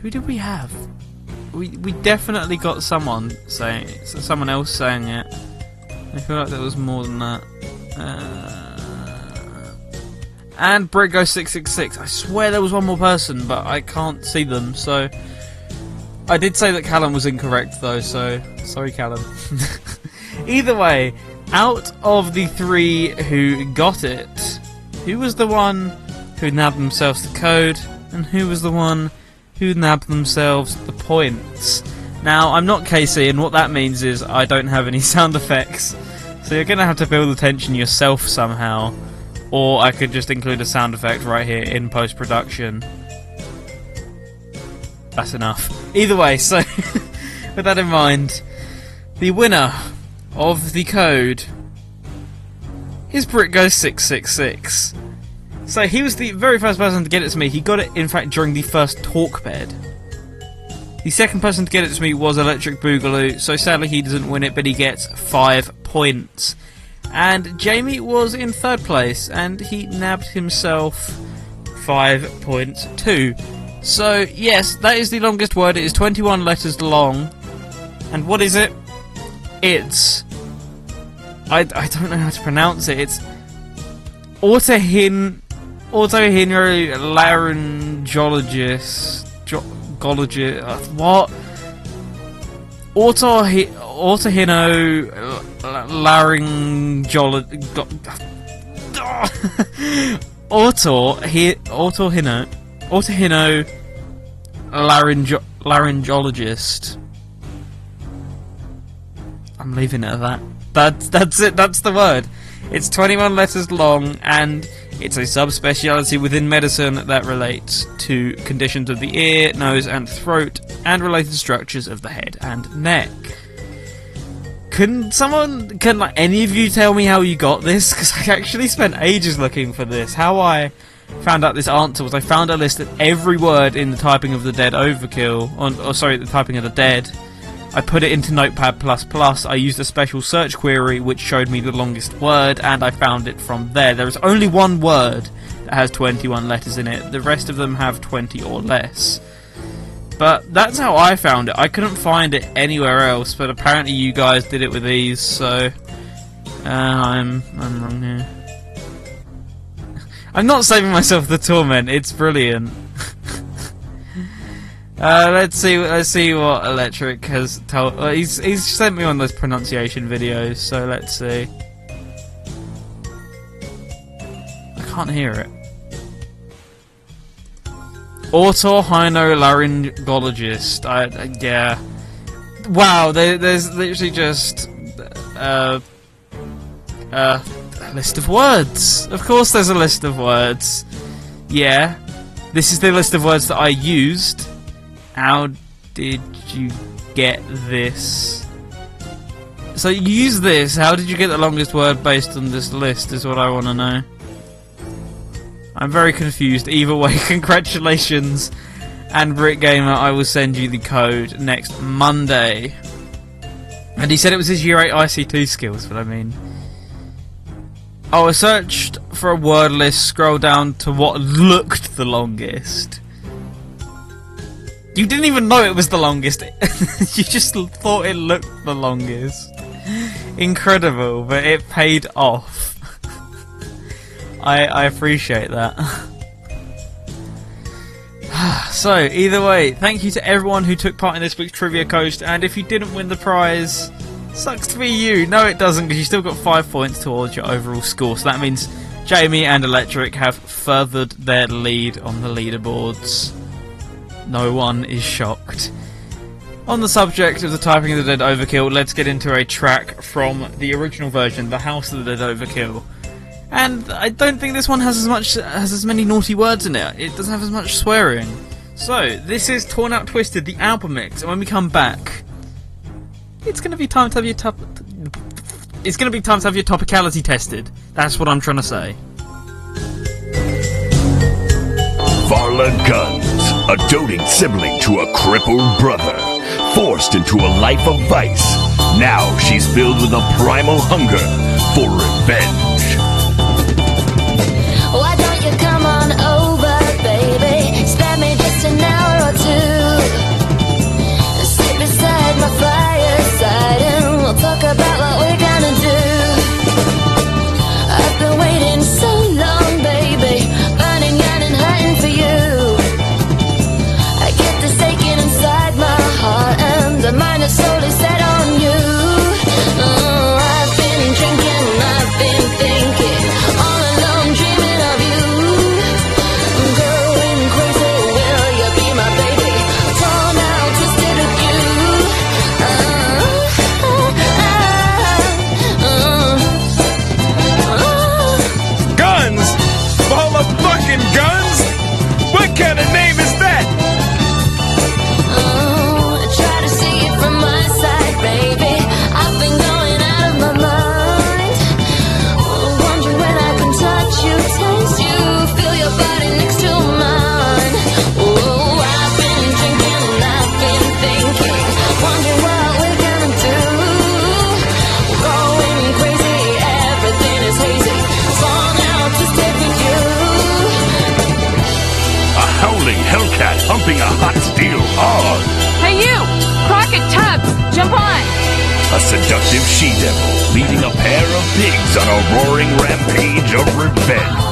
who did we have? We we definitely got someone saying, someone else saying it. I feel like there was more than that. Uh, and Brigo666. I swear there was one more person, but I can't see them, so. I did say that Callum was incorrect, though, so. Sorry, Callum. *laughs* Either way, out of the three who got it, who was the one who nabbed themselves the code, and who was the one who nabbed themselves the points? Now, I'm not Casey, and what that means is I don't have any *laughs* sound effects. So you're going to have to build the tension yourself somehow. Or I could just include a sound effect right here in post production. That's enough. Either way, so *laughs* with that in mind, the winner of the code is BritGo666. So he was the very first person to get it to me. He got it, in fact, during the first talk bed. The second person to get it to me was Electric Boogaloo, so sadly he doesn't win it, but he gets five points. And Jamie was in third place, and he nabbed himself five points too. So, yes, that is the longest word. It is 21 letters long. And what is it? It's. I, I don't know how to pronounce it. It's. Autohin. Otohinolaryngologist. Gologist. Uh, what? *laughs* Auto autohino laryngolo auto autohino autohino laryngo, laryngologist. I'm leaving it at that. That's that's it. That's the word. It's 21 letters long and it's a subspeciality within medicine that relates to conditions of the ear, nose, and throat, and related structures of the head and neck. Can someone, can like any of you tell me how you got this? *laughs* Because I actually spent ages looking for this. How I found out this answer was I found a list of every word in the typing of the dead overkill, on, or sorry, the typing of the dead. I put it into Notepad++, I used a special search query which showed me the longest word, and I found it from there. There is only one word that has 21 letters in it, the rest of them have 20 or less. But that's how I found it. I couldn't find it anywhere else, but apparently you guys did it with these, so... Uh, I'm, I'm wrong here. *laughs* I'm not saving myself the torment, it's brilliant. *laughs* Uh, let's see. Let's see what Electric has told. Uh, he's he's sent me on those pronunciation videos. So let's see. I can't hear it. Otorhinolaryngologist. I, uh, yeah. Wow, there, there's literally just uh, uh, a list of words. Of course, there's a list of words. Yeah, this is the list of words that I used. How did you get this? So use this. How did you get the longest word based on this list? Is what I want to know. I'm very confused. Either way, *laughs* congratulations. And Brit Gamer, I will send you the code next Monday. And he said it was his year 8 ICT skills, but I mean. Oh, I searched for a word list, scroll down to what looked the longest. You didn't even know it was the longest. *laughs* you just thought it looked the longest. Incredible, but it paid off. *laughs* I, I appreciate that. *sighs* so, either way, thank you to everyone who took part in this week's Trivia Coast, and if you didn't win the prize, sucks to be you. No, it doesn't, because you still got five points towards your overall score, so that means Jamie and Electric have furthered their lead on the leaderboards. No one is shocked. On the subject of the Typing of the Dead Overkill, let's get into a track from the original version, The House of the Dead Overkill. And I don't think this one has as much has as many naughty words in it. It doesn't have as much swearing. So this is Torn Out Twisted, the album mix, and when we come back, it's to be time to have your top. It's to be time to have your topicality tested. That's what I'm trying to say. Varla Guns, a doting sibling to a crippled brother, forced into a life of vice. Now she's filled with a primal hunger for revenge. Hellcat a hot steel hog. Hey you! Crockett Tubbs! Jump on! A seductive she-devil leading a pair of pigs on a roaring rampage of revenge.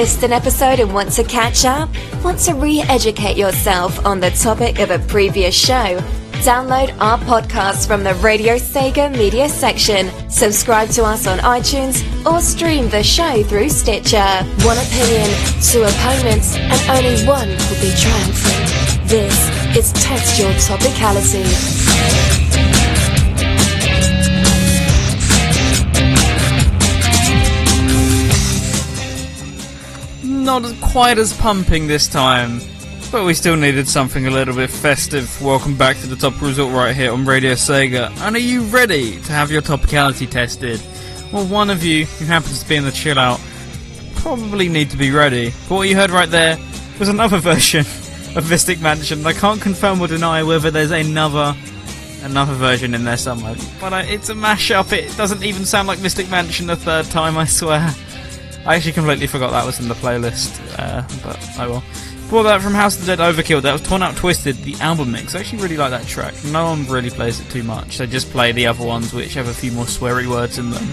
Missed an episode and want to catch up? Want to re educate yourself on the topic of a previous show? Download our podcast from the Radio Sega media section. Subscribe to us on iTunes or stream the show through Stitcher. One opinion, two opponents, and only one will be triumphant. This is Test Your Topicality. Not quite as pumping this time, but we still needed something a little bit festive. Welcome back to the Topical Resort right here on Radio Sega. And are you ready to have your topicality tested? Well, one of you who happens to be in the chill out probably need to be ready. But what you heard right there was another *laughs* version of Mystic Mansion. I can't confirm or deny whether there's another another version in there somewhere. But I, it's a mashup. It doesn't even sound like Mystic Mansion the third time, I swear. I actually completely forgot that was in the playlist, uh, but I will. Before that, from House of the Dead Overkill, that was Torn Out Twisted, the album mix. I actually really like that track. No one really plays it too much. They just play the other ones which have a few more sweary words in them.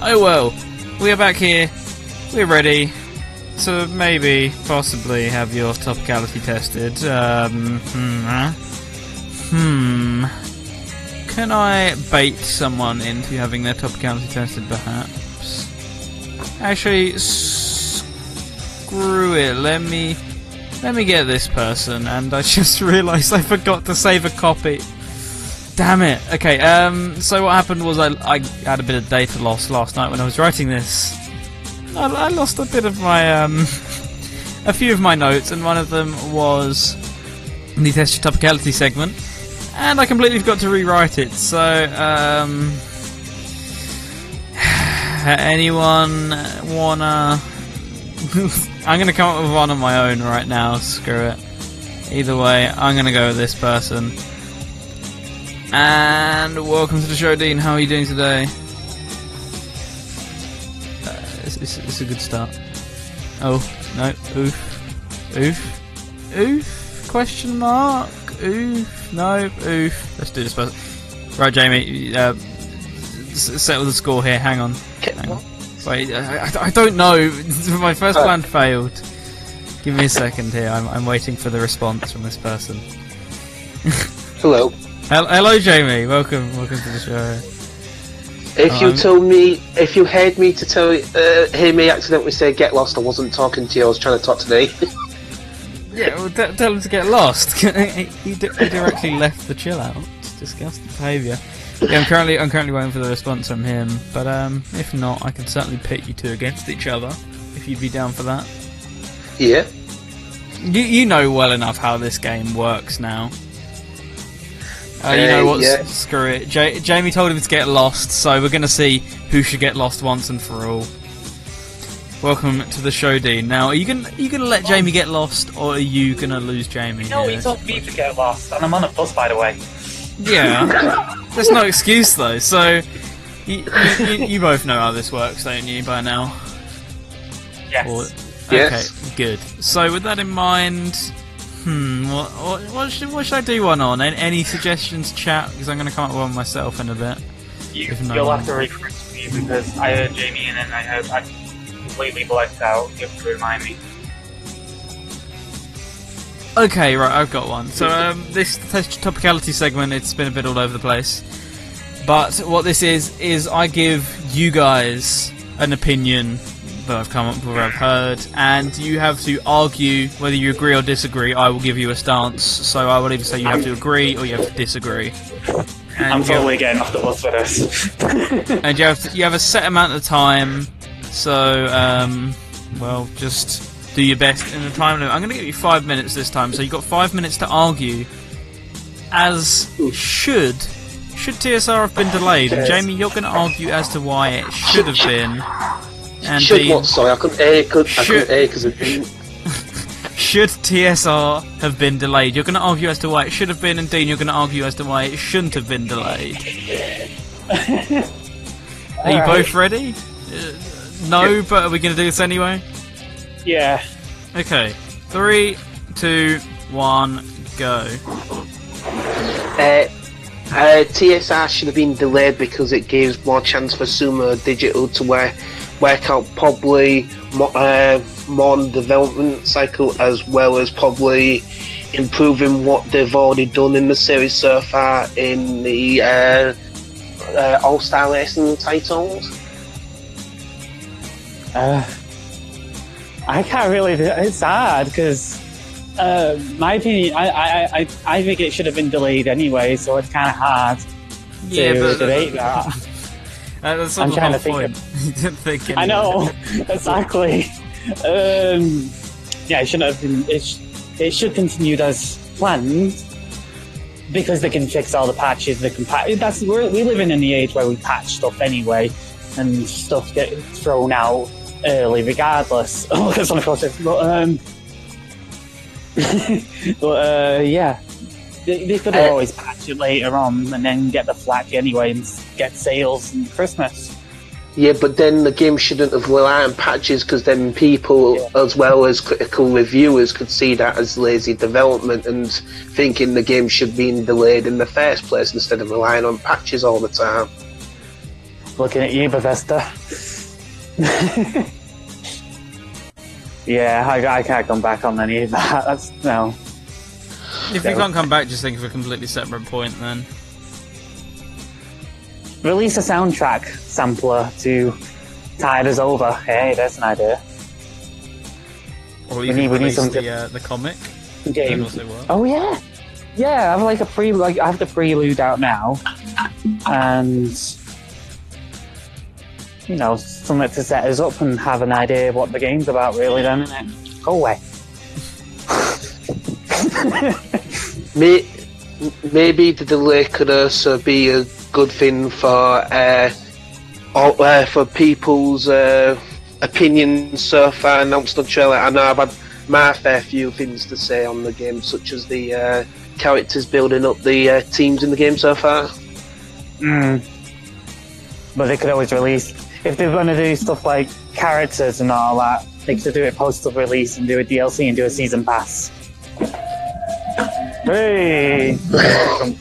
Oh well, we are back here. We're ready to maybe, possibly have your topicality tested. Um, hmm, hmm. Can I bait someone into having their topicality tested, perhaps? Actually, screw it. Let me let me get this person. And I *laughs* just realised I forgot to save a copy. Damn it. Okay. Um. So what happened was I I had a bit of data loss last night when I was writing this. I, I lost a bit of my um *laughs* a few of my notes, and one of them was the test your topicality segment, and I completely forgot to rewrite it. So um. Anyone wanna? *laughs* I'm gonna come up with one on my own right now. Screw it. Either way, I'm gonna go with this person. And welcome to the show, Dean. How are you doing today? Uh, it's, it's, it's a good start. Oh no! Oof! Oof! Oof! Question mark? Oof! No! Oof! Let's do this person. Right, Jamie. Uh, settle the score here. Hang on. Hang on. Wait, I, I- don't know. *laughs* My first plan failed. Give me a second here. I'm, I'm waiting for the response from this person. Hello. Hel- Hello, Jamie. Welcome, welcome to the show. If you Um, told me, if you heard me to tell, uh, hear me accidentally say "get lost," I wasn't talking to you. I was trying to talk to me. *laughs* Yeah, well, t- tell him to get lost. *laughs* he, he di- he directly left the chill out. It's disgusting behaviour. Yeah, *laughs* I'm currently I'm currently waiting for the response from him. But um, if not, I can certainly pit you two against each other. If you'd be down for that. yeah. You you know well enough how this game works now. Uh, you know Uh, what? yeah. Screw it. Ja- Jamie told him to get lost, so we're going to see who should get lost once and for all. Welcome to the show, Dean. Now, are you going are you going to let Jamie get lost, or are you going to lose Jamie? No, he told me to get lost, and I'm on a bus, by the way. Yeah. *laughs* There's no excuse though. So you, you, you, you both know how this works, don't you? By now. Yes. Or- Yes. Okay, good. So with that in mind, hmm, what what, what, should, what should I do one on? Any, any suggestions, chat? Because I'm going to come up with one myself in a bit. You, no you'll one- have to refresh me because I heard Jamie and then I heard I completely blacked out. You have to remind me. Okay, right, I've got one. So um, this topicality segment, it's been a bit all over the place. But what this is is I give you guys an opinion that I've come up with, or I've heard, and you have to argue whether you agree or disagree. I will give you a stance. So I will either say you have to agree or you have to disagree. And I'm totally getting off the bus for this. *laughs* *laughs* and you have to, you have a set amount of time. So, um, well, just do your best in the time limit. I'm going to give you five minutes this time. So you've got five minutes to argue. As should should TSR have been delayed? And Jamie, you're going to argue as to why it should have been. And Should what? Sorry, I couldn't hear. Could, I Should- couldn't hear because it didn't. should TSR have been delayed? You're going to argue as to why it should have been, and Dean, you're going to argue as to why it shouldn't have been delayed. *laughs* Are you both ready? Uh, no, but are we going to do this anyway? Yeah. Okay. Three, two, one, go. Uh, uh, TSR should have been delayed because it gives more chance for Sumo Digital to wear work out probably mo- uh, more on development cycle as well as probably improving what they've already done in the series so far in the uh, uh, All Star Racing titles. Uh, I can't really. do- It's hard because, uh, my opinion, I, I, I, I think it should have been delayed anyway. So it's kind of hard Yeah, to but- debate that. *laughs* Uh, that's I'm trying to think point. You didn't think I know *laughs* *laughs* exactly. Um, yeah, it shouldn't have been. It, sh- it should continued as planned because they can fix all the patches. They can patch. That's we're, we live in an age where we patch stuff anyway, and stuff get thrown out early regardless. Look at Sonic Forces. But um, *laughs* but uh, yeah. They, they could have Uh, always patched it later on and then get the flack anyway and get sales and Christmas. Yeah, but then the game shouldn't have relied on patches because then people, as well as critical reviewers, could see that as lazy development and thinking the game should be delayed in the first place instead of relying on patches all the time. Looking at you, Bethesda. *laughs* yeah, I, I can't come back on any of that. *laughs* That's no. If you can't come back, just think of a completely separate point then. Release a soundtrack sampler to tide us over. Hey, that's an idea. Or We need- we need something- the, uh, the comic. Game. That also work. Oh yeah, yeah. I have like a pre, like I have the prelude out now, and you know something to set us up and have an idea of what the game's about. Really, then, innit? Go away. *laughs* May, maybe the delay could also be a good thing for uh, all, uh, for people's uh, opinions so far announced on trailer. I know I've had my fair few things to say on the game, such as the uh, characters building up the uh, teams in the game so far. Mm. But they could always release if they're going to do stuff like characters and all that. They could do it post release and do a DLC and do a season pass. Hey. *laughs*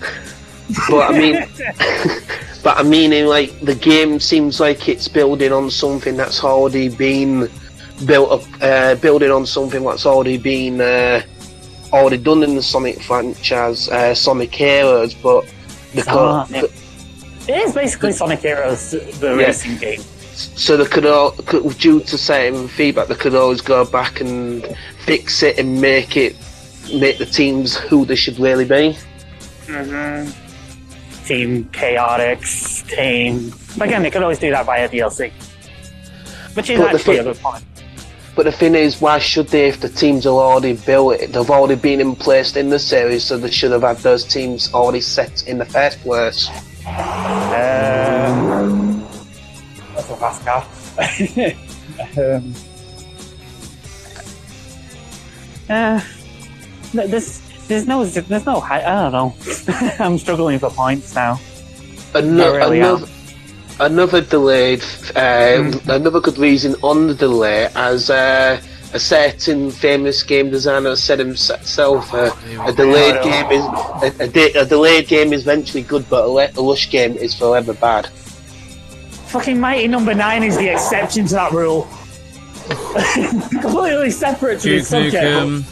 But I mean, *laughs* but I mean, like the game seems like it's building on something that's already been built up, uh, building on something that's already been uh, already done in the Sonic franchise, uh, Sonic Heroes. But they Ah, yeah. It is basically Sonic Heroes, the Yeah. racing game. So they could, all, could, due to certain feedback, they could always go back and fix it and make it make the teams who they should really be. Mm-hmm. Team Chaotix, Team. But again, they could always do that via DLC. Which is But actually a thing- good point. But the thing is, why should they if the teams are already built? They've already been in place in the series, so they should have had those teams already set in the first place. Um, that's a fast car. um, uh, th- there's, there's no, there's no, hi- I don't know. *laughs* I'm struggling for points now. Ano- really am. another, another delayed, uh, another good reason on the delay, as uh, a certain famous game designer said himself, uh, a delayed game is a, a, de- a delayed game is eventually good, but a, le- a lush game is forever bad. Fucking Mighty Number Nine is the exception to that rule. *laughs* Completely separate to the Duke subject. Nukem.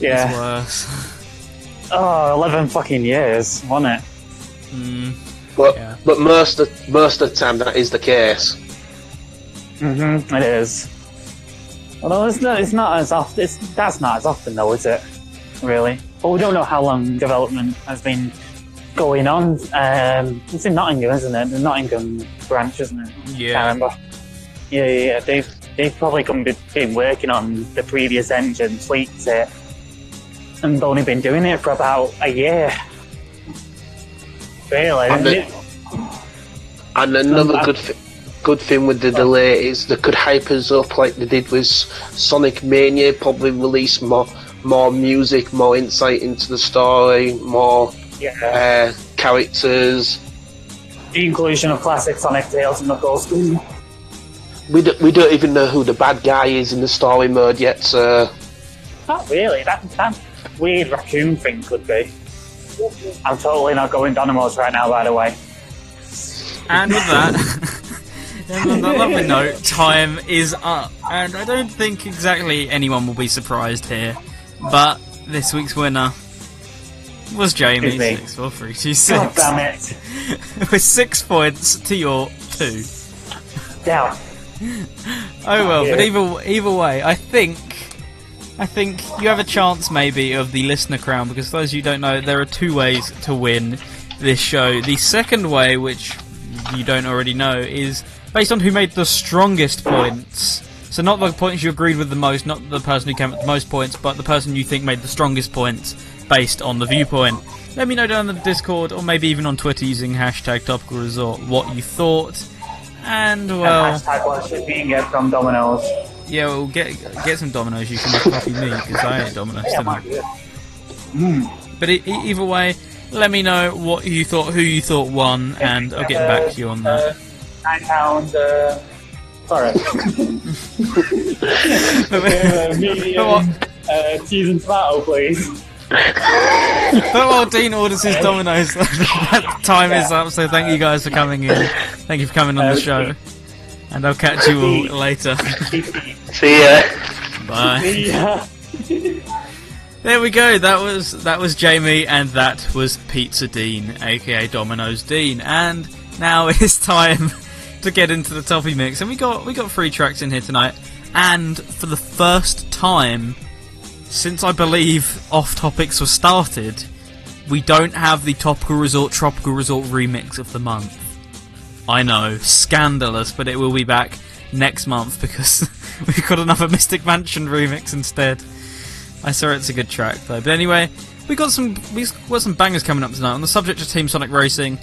Yeah. It's worse. Oh, 11 fucking years, wasn't it? Mm. But but most of most of the time that is the case. Mm-hmm, it is. Although it's not, it's not as often. It's, that's not as often, though, is it? Really? But we don't know how long development has been going on. Um, it's in Nottingham, isn't it? The Nottingham branch, isn't it? Yeah. I remember. Yeah, yeah, yeah. They've they've probably come, been working on the previous engine, tweaked it, and only been doing it for about a year. Really? And the- And another Um, good th- good thing with the delay is they could hype us up like they did with Sonic Mania. Probably release more more music, more insight into the story, more Yeah. uh, characters. the inclusion of classic Sonic Tails and Knuckles. We don't, we don't even know who the bad guy is in the story mode yet. So Not really. That that weird raccoon thing could be. I'm totally not going Dynamos right now, by the way. And with that, *laughs* And on that lovely note, time is up, and I don't think exactly anyone will be surprised here. But this week's winner was Jamie. Six, four, three, two, God damn it. *laughs* With six points to your two. Down. Oh well, but either either way, I think I think you have a chance maybe of the listener crown because for those of you who don't know, there are two ways to win this show. The second way, which you don't already know, is based on who made the strongest points. So not the points you agreed with the most, not the person who came with the most points, but the person you think made the strongest points based on the viewpoint. Let me know down in the Discord or maybe even on Twitter using hashtag topical resort what you thought. And well and hashtag what should we get from Domino's. yeah, well, get get some Domino's. You can just copy me because I ate Domino's Yeah, might be. Mm. But e- either way, let me know what you thought, who you thought won, and I'll get back to you on that. Nine pound. Uh, sorry. *laughs* *laughs* uh, medium uh, cheese and tomato, please. While Dean orders his Domino's, that time is up. So thank you guys for coming in. Thank you for coming on the show, and I'll catch you all later. See ya. Bye. There we go. That was that was Jamie, and that was Pizza Dean, aka Domino's Dean. And now *laughs* it's time to get into the toppy mix. And we got we got three tracks in here tonight. And for the first time since I believe Off Topics was started, we don't have the Topical Resort Tropical Resort remix of the month. I know, scandalous, but it will be back next month because *laughs* we've got another Mystic Mansion remix instead. I saw it's a good track though. But anyway, we got some we've got some bangers coming up tonight. On the subject of Team Sonic Racing,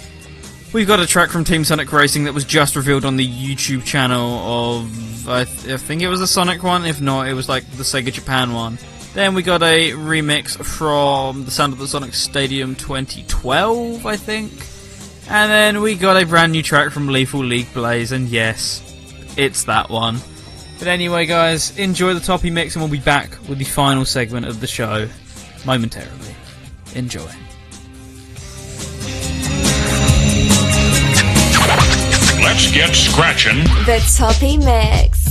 we've got a track from Team Sonic Racing that was just revealed on the YouTube channel of I, th- I think it was the Sonic one. If not, it was like the Sega Japan one. Then we got a remix from the Sound of the Sonic Stadium 2012, I think. And then we got a brand new track from Lethal League Blaze, and yes, it's that one. But anyway, guys, enjoy the toppy mix, and we'll be back with the final segment of the show momentarily. Enjoy. Let's get scratching. The Toppy Mix.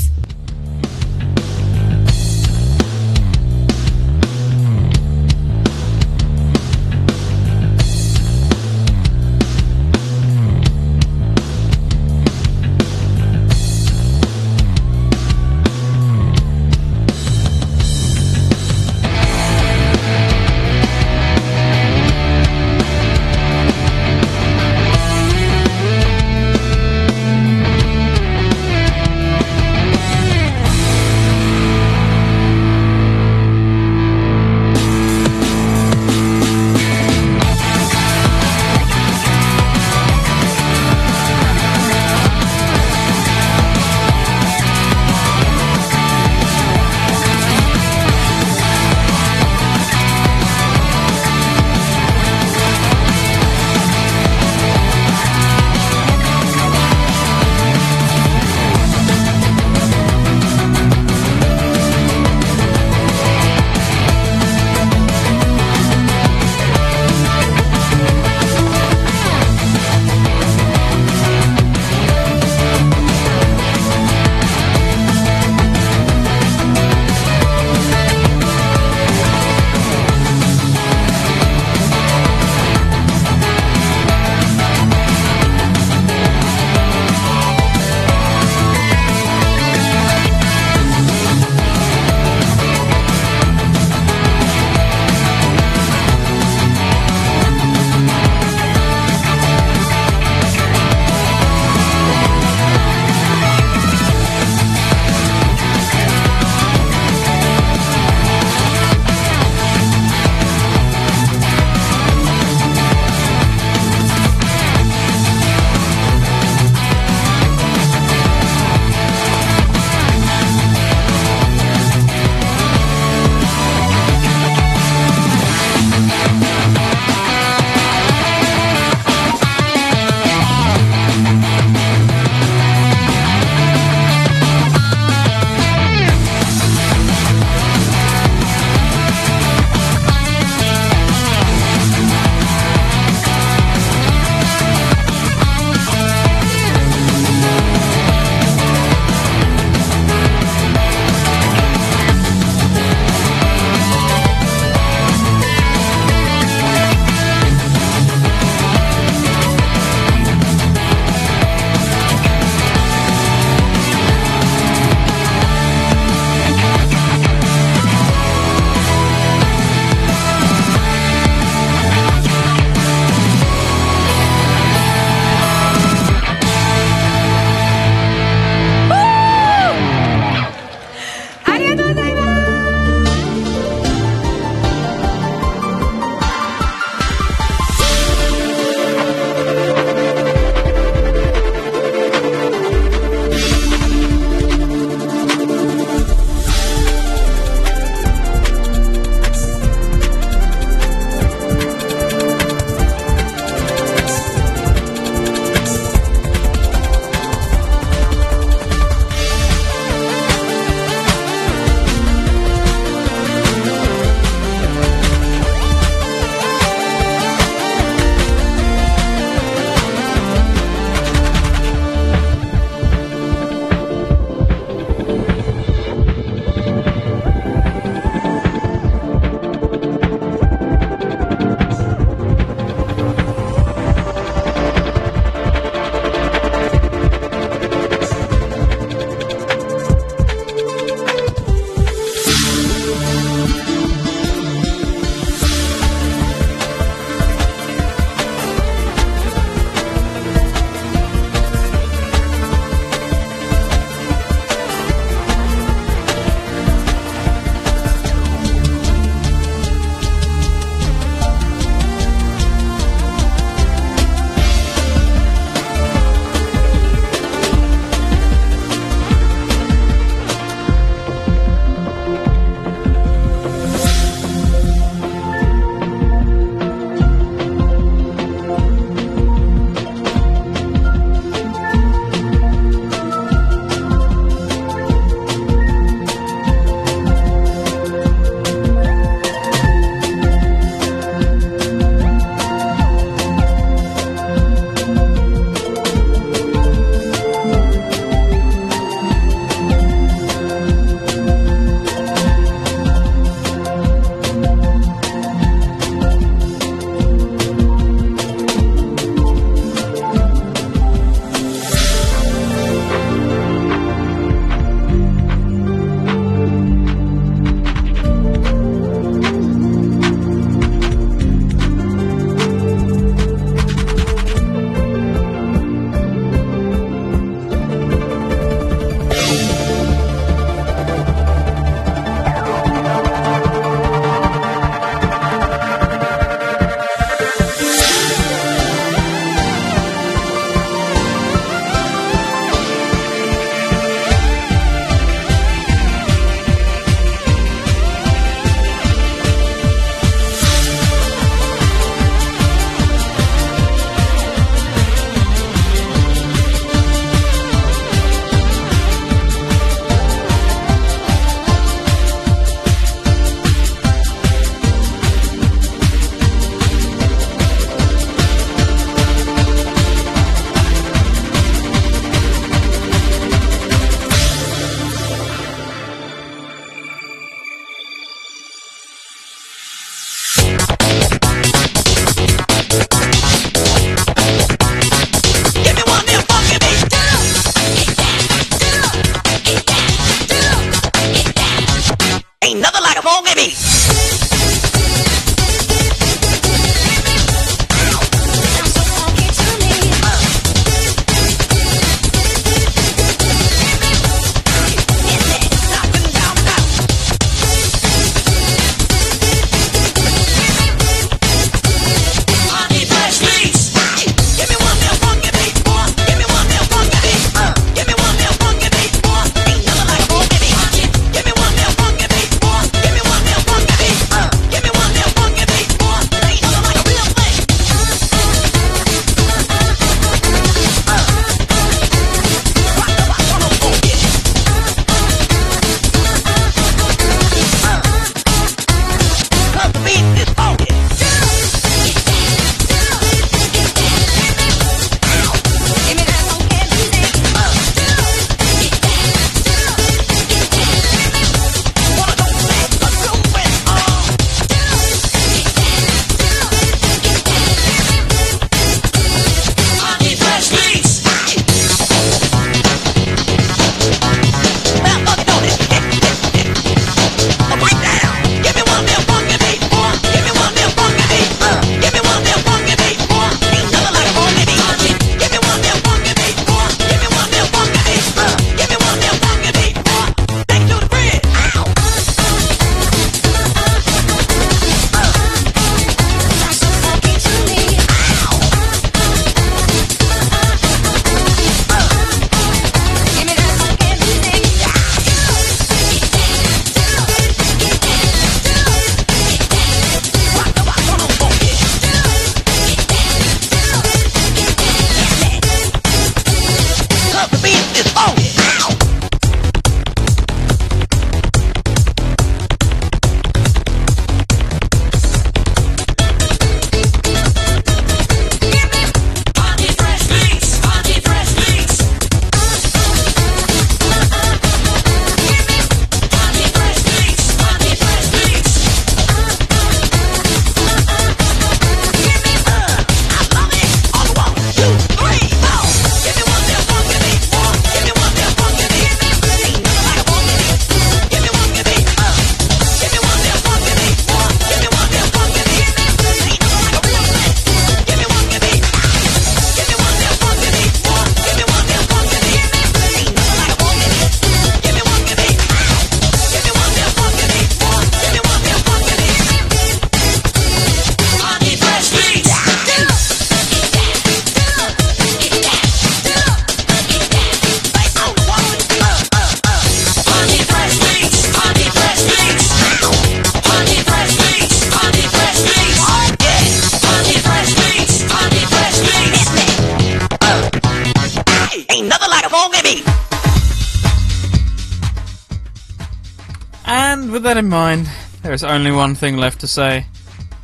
There is only one thing left to say.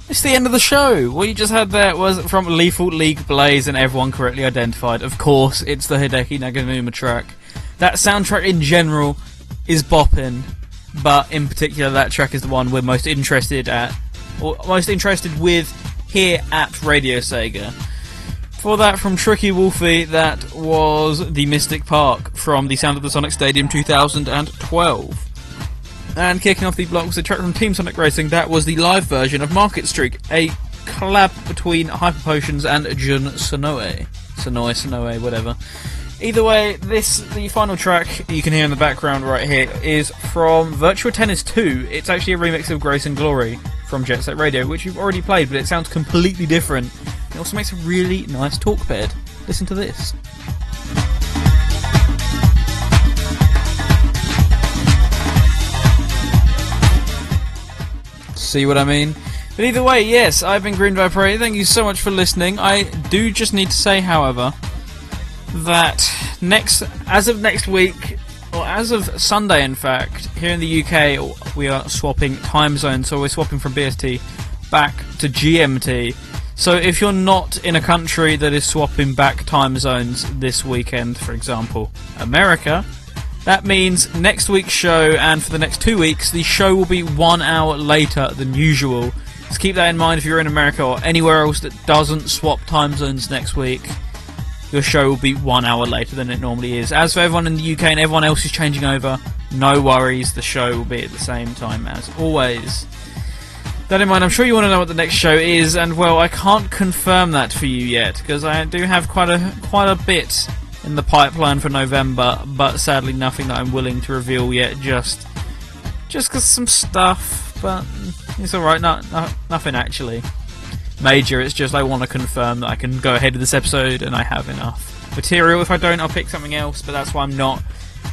It's the end of the show. What you just had there was from Lethal League Blaze, and everyone correctly identified. Of course, it's the Hideki Naganuma track. That soundtrack in general is bopping, but in particular, that track is the one we're most interested at, or most interested with here at Radio Sega. For that, from Tricky Wolfie, that was the Mystic Park from the Sound of the Sonic Stadium 2012. And kicking off the block was a track from Team Sonic Racing. That was the live version of Market Street, a collab between Hyper Potions and Jun Sonoe. Sonoe, Sonoe, whatever. Either way, this the final track you can hear in the background right here is from Virtua Tennis 2. It's actually a remix of Grace and Glory from Jet Set Radio, which you've already played, but it sounds completely different. It also makes a really nice talk bed. Listen to this. See what I mean? But either way, yes, I've been Green Viper. Thank you so much for listening. I do just need to say, however, that next, as of next week, or as of Sunday, in fact, here in the UK, we are swapping time zones. So we're swapping from BST back to GMT. So if you're not in a country that is swapping back time zones this weekend, for example, America, that means next week's show and for the next two weeks, the show will be one hour later than usual. So keep that in mind if you're in America or anywhere else that doesn't swap time zones next week. Your show will be one hour later than it normally is. As for everyone in the UK and everyone else who's changing over, no worries, the show will be at the same time as always. That in mind, I'm sure you want to know what the next show is, and well, I can't confirm that for you yet because I do have quite a quite a bit in the pipeline for November, but sadly nothing that I'm willing to reveal yet. Just just because some stuff, but it's all right. Not, not nothing actually major. It's just I want to confirm that I can go ahead with this episode and I have enough material. If I don't, I'll pick something else. But that's why I'm not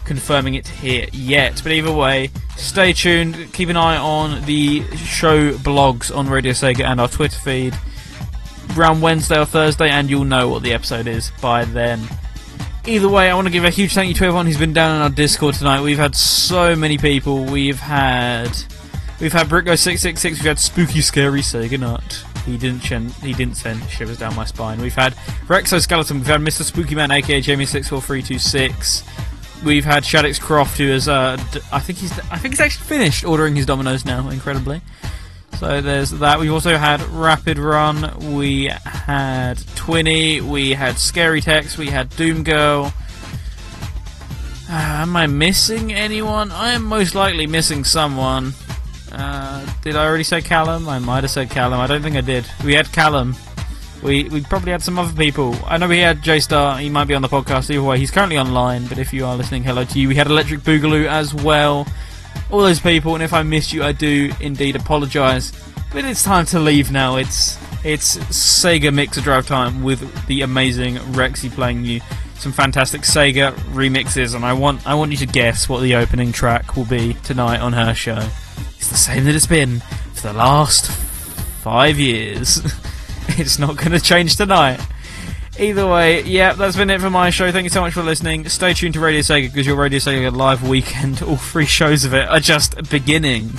confirming it here yet. But either way, stay tuned. Keep an eye on the show blogs on Radio Sega and our Twitter feed around Wednesday or Thursday, and you'll know what the episode is by then. Either way, I want to give a huge thank you to everyone who's been down on our Discord tonight. We've had so many people. We've had we've had Brickgo666. We've had Spooky Scary Sega Nut. He didn't chen- he didn't send shivers down my spine. We've had Rexoskeleton. We've had Mr. Spooky Man, aka Jamie64326. We've had Shaddix Croft, who is uh, I think he's I think he's actually finished ordering his Domino's now. Incredibly. So there's that. We've also had Rapid Run. We had Twinny. We had Scary Tex. We had Doom Girl. Uh, am I missing anyone? I am most likely missing someone. Uh, did I already say Callum? I might have said Callum. I don't think I did. We had Callum. We we probably had some other people. I know we had J Star. He might be on the podcast either way. He's currently online, but if you are listening, hello to you. We had Electric Boogaloo as well. All those people, and if I missed you, I do indeed apologise. But it's time to leave now. It's it's Sega Mixer Drive time with the amazing Rexy playing you some fantastic Sega remixes, and I want I want you to guess what the opening track will be tonight on her show. It's the same that it's been for the last five years. *laughs* it's not going to change tonight. Either way, yeah, that's been it for my show. Thank you so much for listening. Stay tuned to Radio Sega because your Radio Sega live weekend, *laughs* all three shows of it, are just beginning.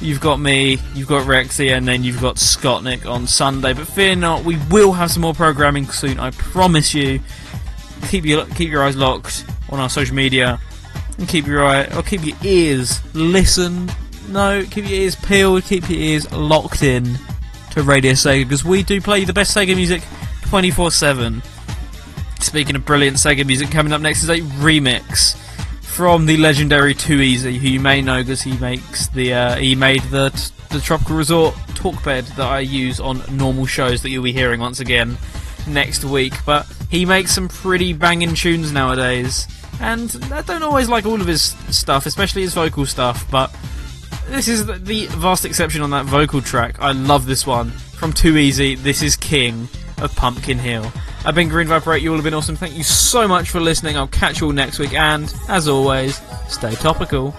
You've got me, you've got Rexy, and then you've got Scottnik on Sunday. But fear not, we will have some more programming soon. I promise you. Keep your keep your eyes locked on our social media, and keep your eye or keep your ears listen. No, keep your ears peeled. Keep your ears locked in to Radio Sega because we do play the best Sega music 24 7. Speaking of brilliant Sega music, coming up next is a remix from the legendary Too Easy, who you may know because he makes the uh, he made the the Tropical Resort talk bed that I use on normal shows that you'll be hearing once again next week. But he makes some pretty banging tunes nowadays, and I don't always like all of his stuff, especially his vocal stuff. But this is the- the vast exception on that vocal track. I love this one from Too Easy. This is King of Pumpkin Hill. I've been Green Viper 8. You all have been awesome. Thank you so much for listening. I'll catch you all next week, and as always, stay topical.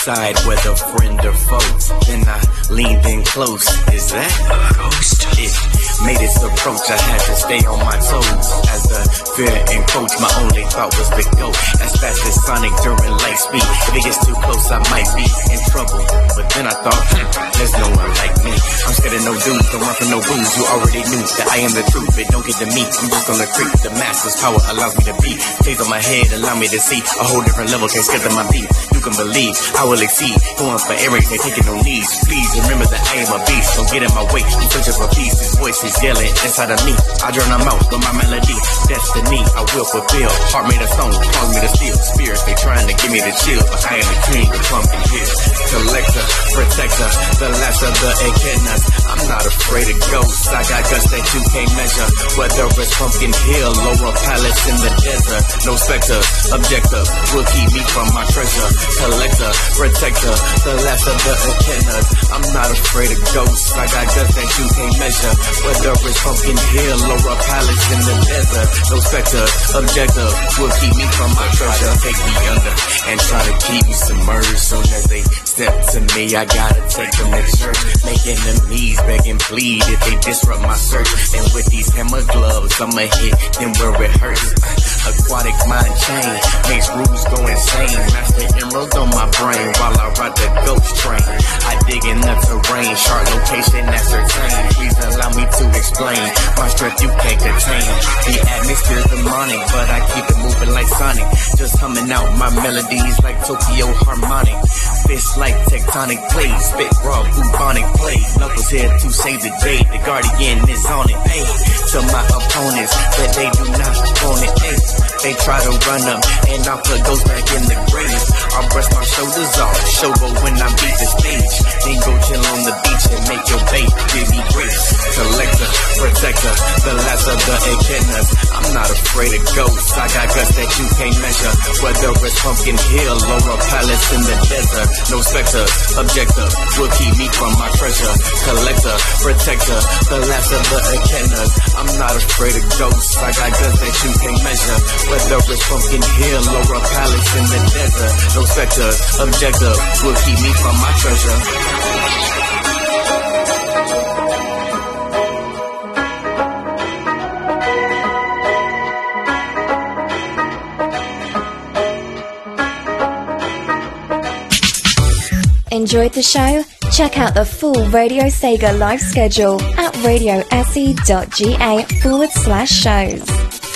Decide whether friend or foe. Then I leaned in close. Is that a ghost? It made its approach. I had to stay on my toes as the fear encroached. My only thought was to go as fast as Sonic during light speed. If it gets too close, I might be in trouble. But then I thought, hmm, there's no one like me. I'm scared of no dudes, don't run from no booze. You already knew that I am the truth. It don't get to me. I'm just gonna creep. The master's power allows me to be. Stays on my head, allow me to see a whole different level. Can't skip to my beat. You can believe I will exceed. Going for everything, taking no knees. Please remember that I am a beast. Don't get in my way. I'm searching for peace. His voice is yelling inside of me. I drown them out with my melody. Destiny, I will fulfill. Heart made of stone, cause me to steal. Spirits, they trying to give me the chills. But I am the king of pumpkin hill. Collector, protector, the last of the echidnas. I'm not afraid of ghosts. I got guts that you can't measure. Whether it's pumpkin hill or a palace in the desert. No specter, objective will keep me from my treasure. Collector, protector, the last of the echidnas. I'm not afraid of ghosts. I got guts that you can't measure. Whether it's pumpkin hill or a palace in the desert. No specter, objective will keep me from my treasure. Take me under and try to keep me submerged. Soon as they step to me, I gotta take them to church. Make enemies beg and plead if they disrupt my search. And with these hammer gloves, I'ma hit them where it hurts. Aquatic mind chain makes rules go insane. Master emerald on my brain while I ride the ghost train. I dig in the terrain, sharp location ascertained. Please allow me to explain my strength you can't contain. The atmosphere's demonic, but I keep it moving like Sonic. Just humming out my melodies like Tokyo harmonic. Fists like tectonic plates, spit raw bubonic plays. Knuckles here to save the day. The guardian is on it. Hey, to my opponents, but they do not want it. Hey, they try to run up, and I'll put those back in the grave. I'll brush my shoulders off, showboat when I beat the stage. Then go chill on the beach and make your bait. Give me grace, collector, protector, the last of the echidnas. I'm not afraid of ghosts. I got guts that you can't measure. Whether it's Pumpkin Hill or a palace in the desert. No specter, objective will keep me from my treasure. Collector, protector, the last of the echidnas. I'm not afraid of ghosts. I got guts that you can't measure. Whether it's Pumpkin Hill or a palace in the desert. No specter, objective will keep me from my treasure. Enjoyed the show? Check out the full Radio Sega live schedule at radiose.ga forward slash shows.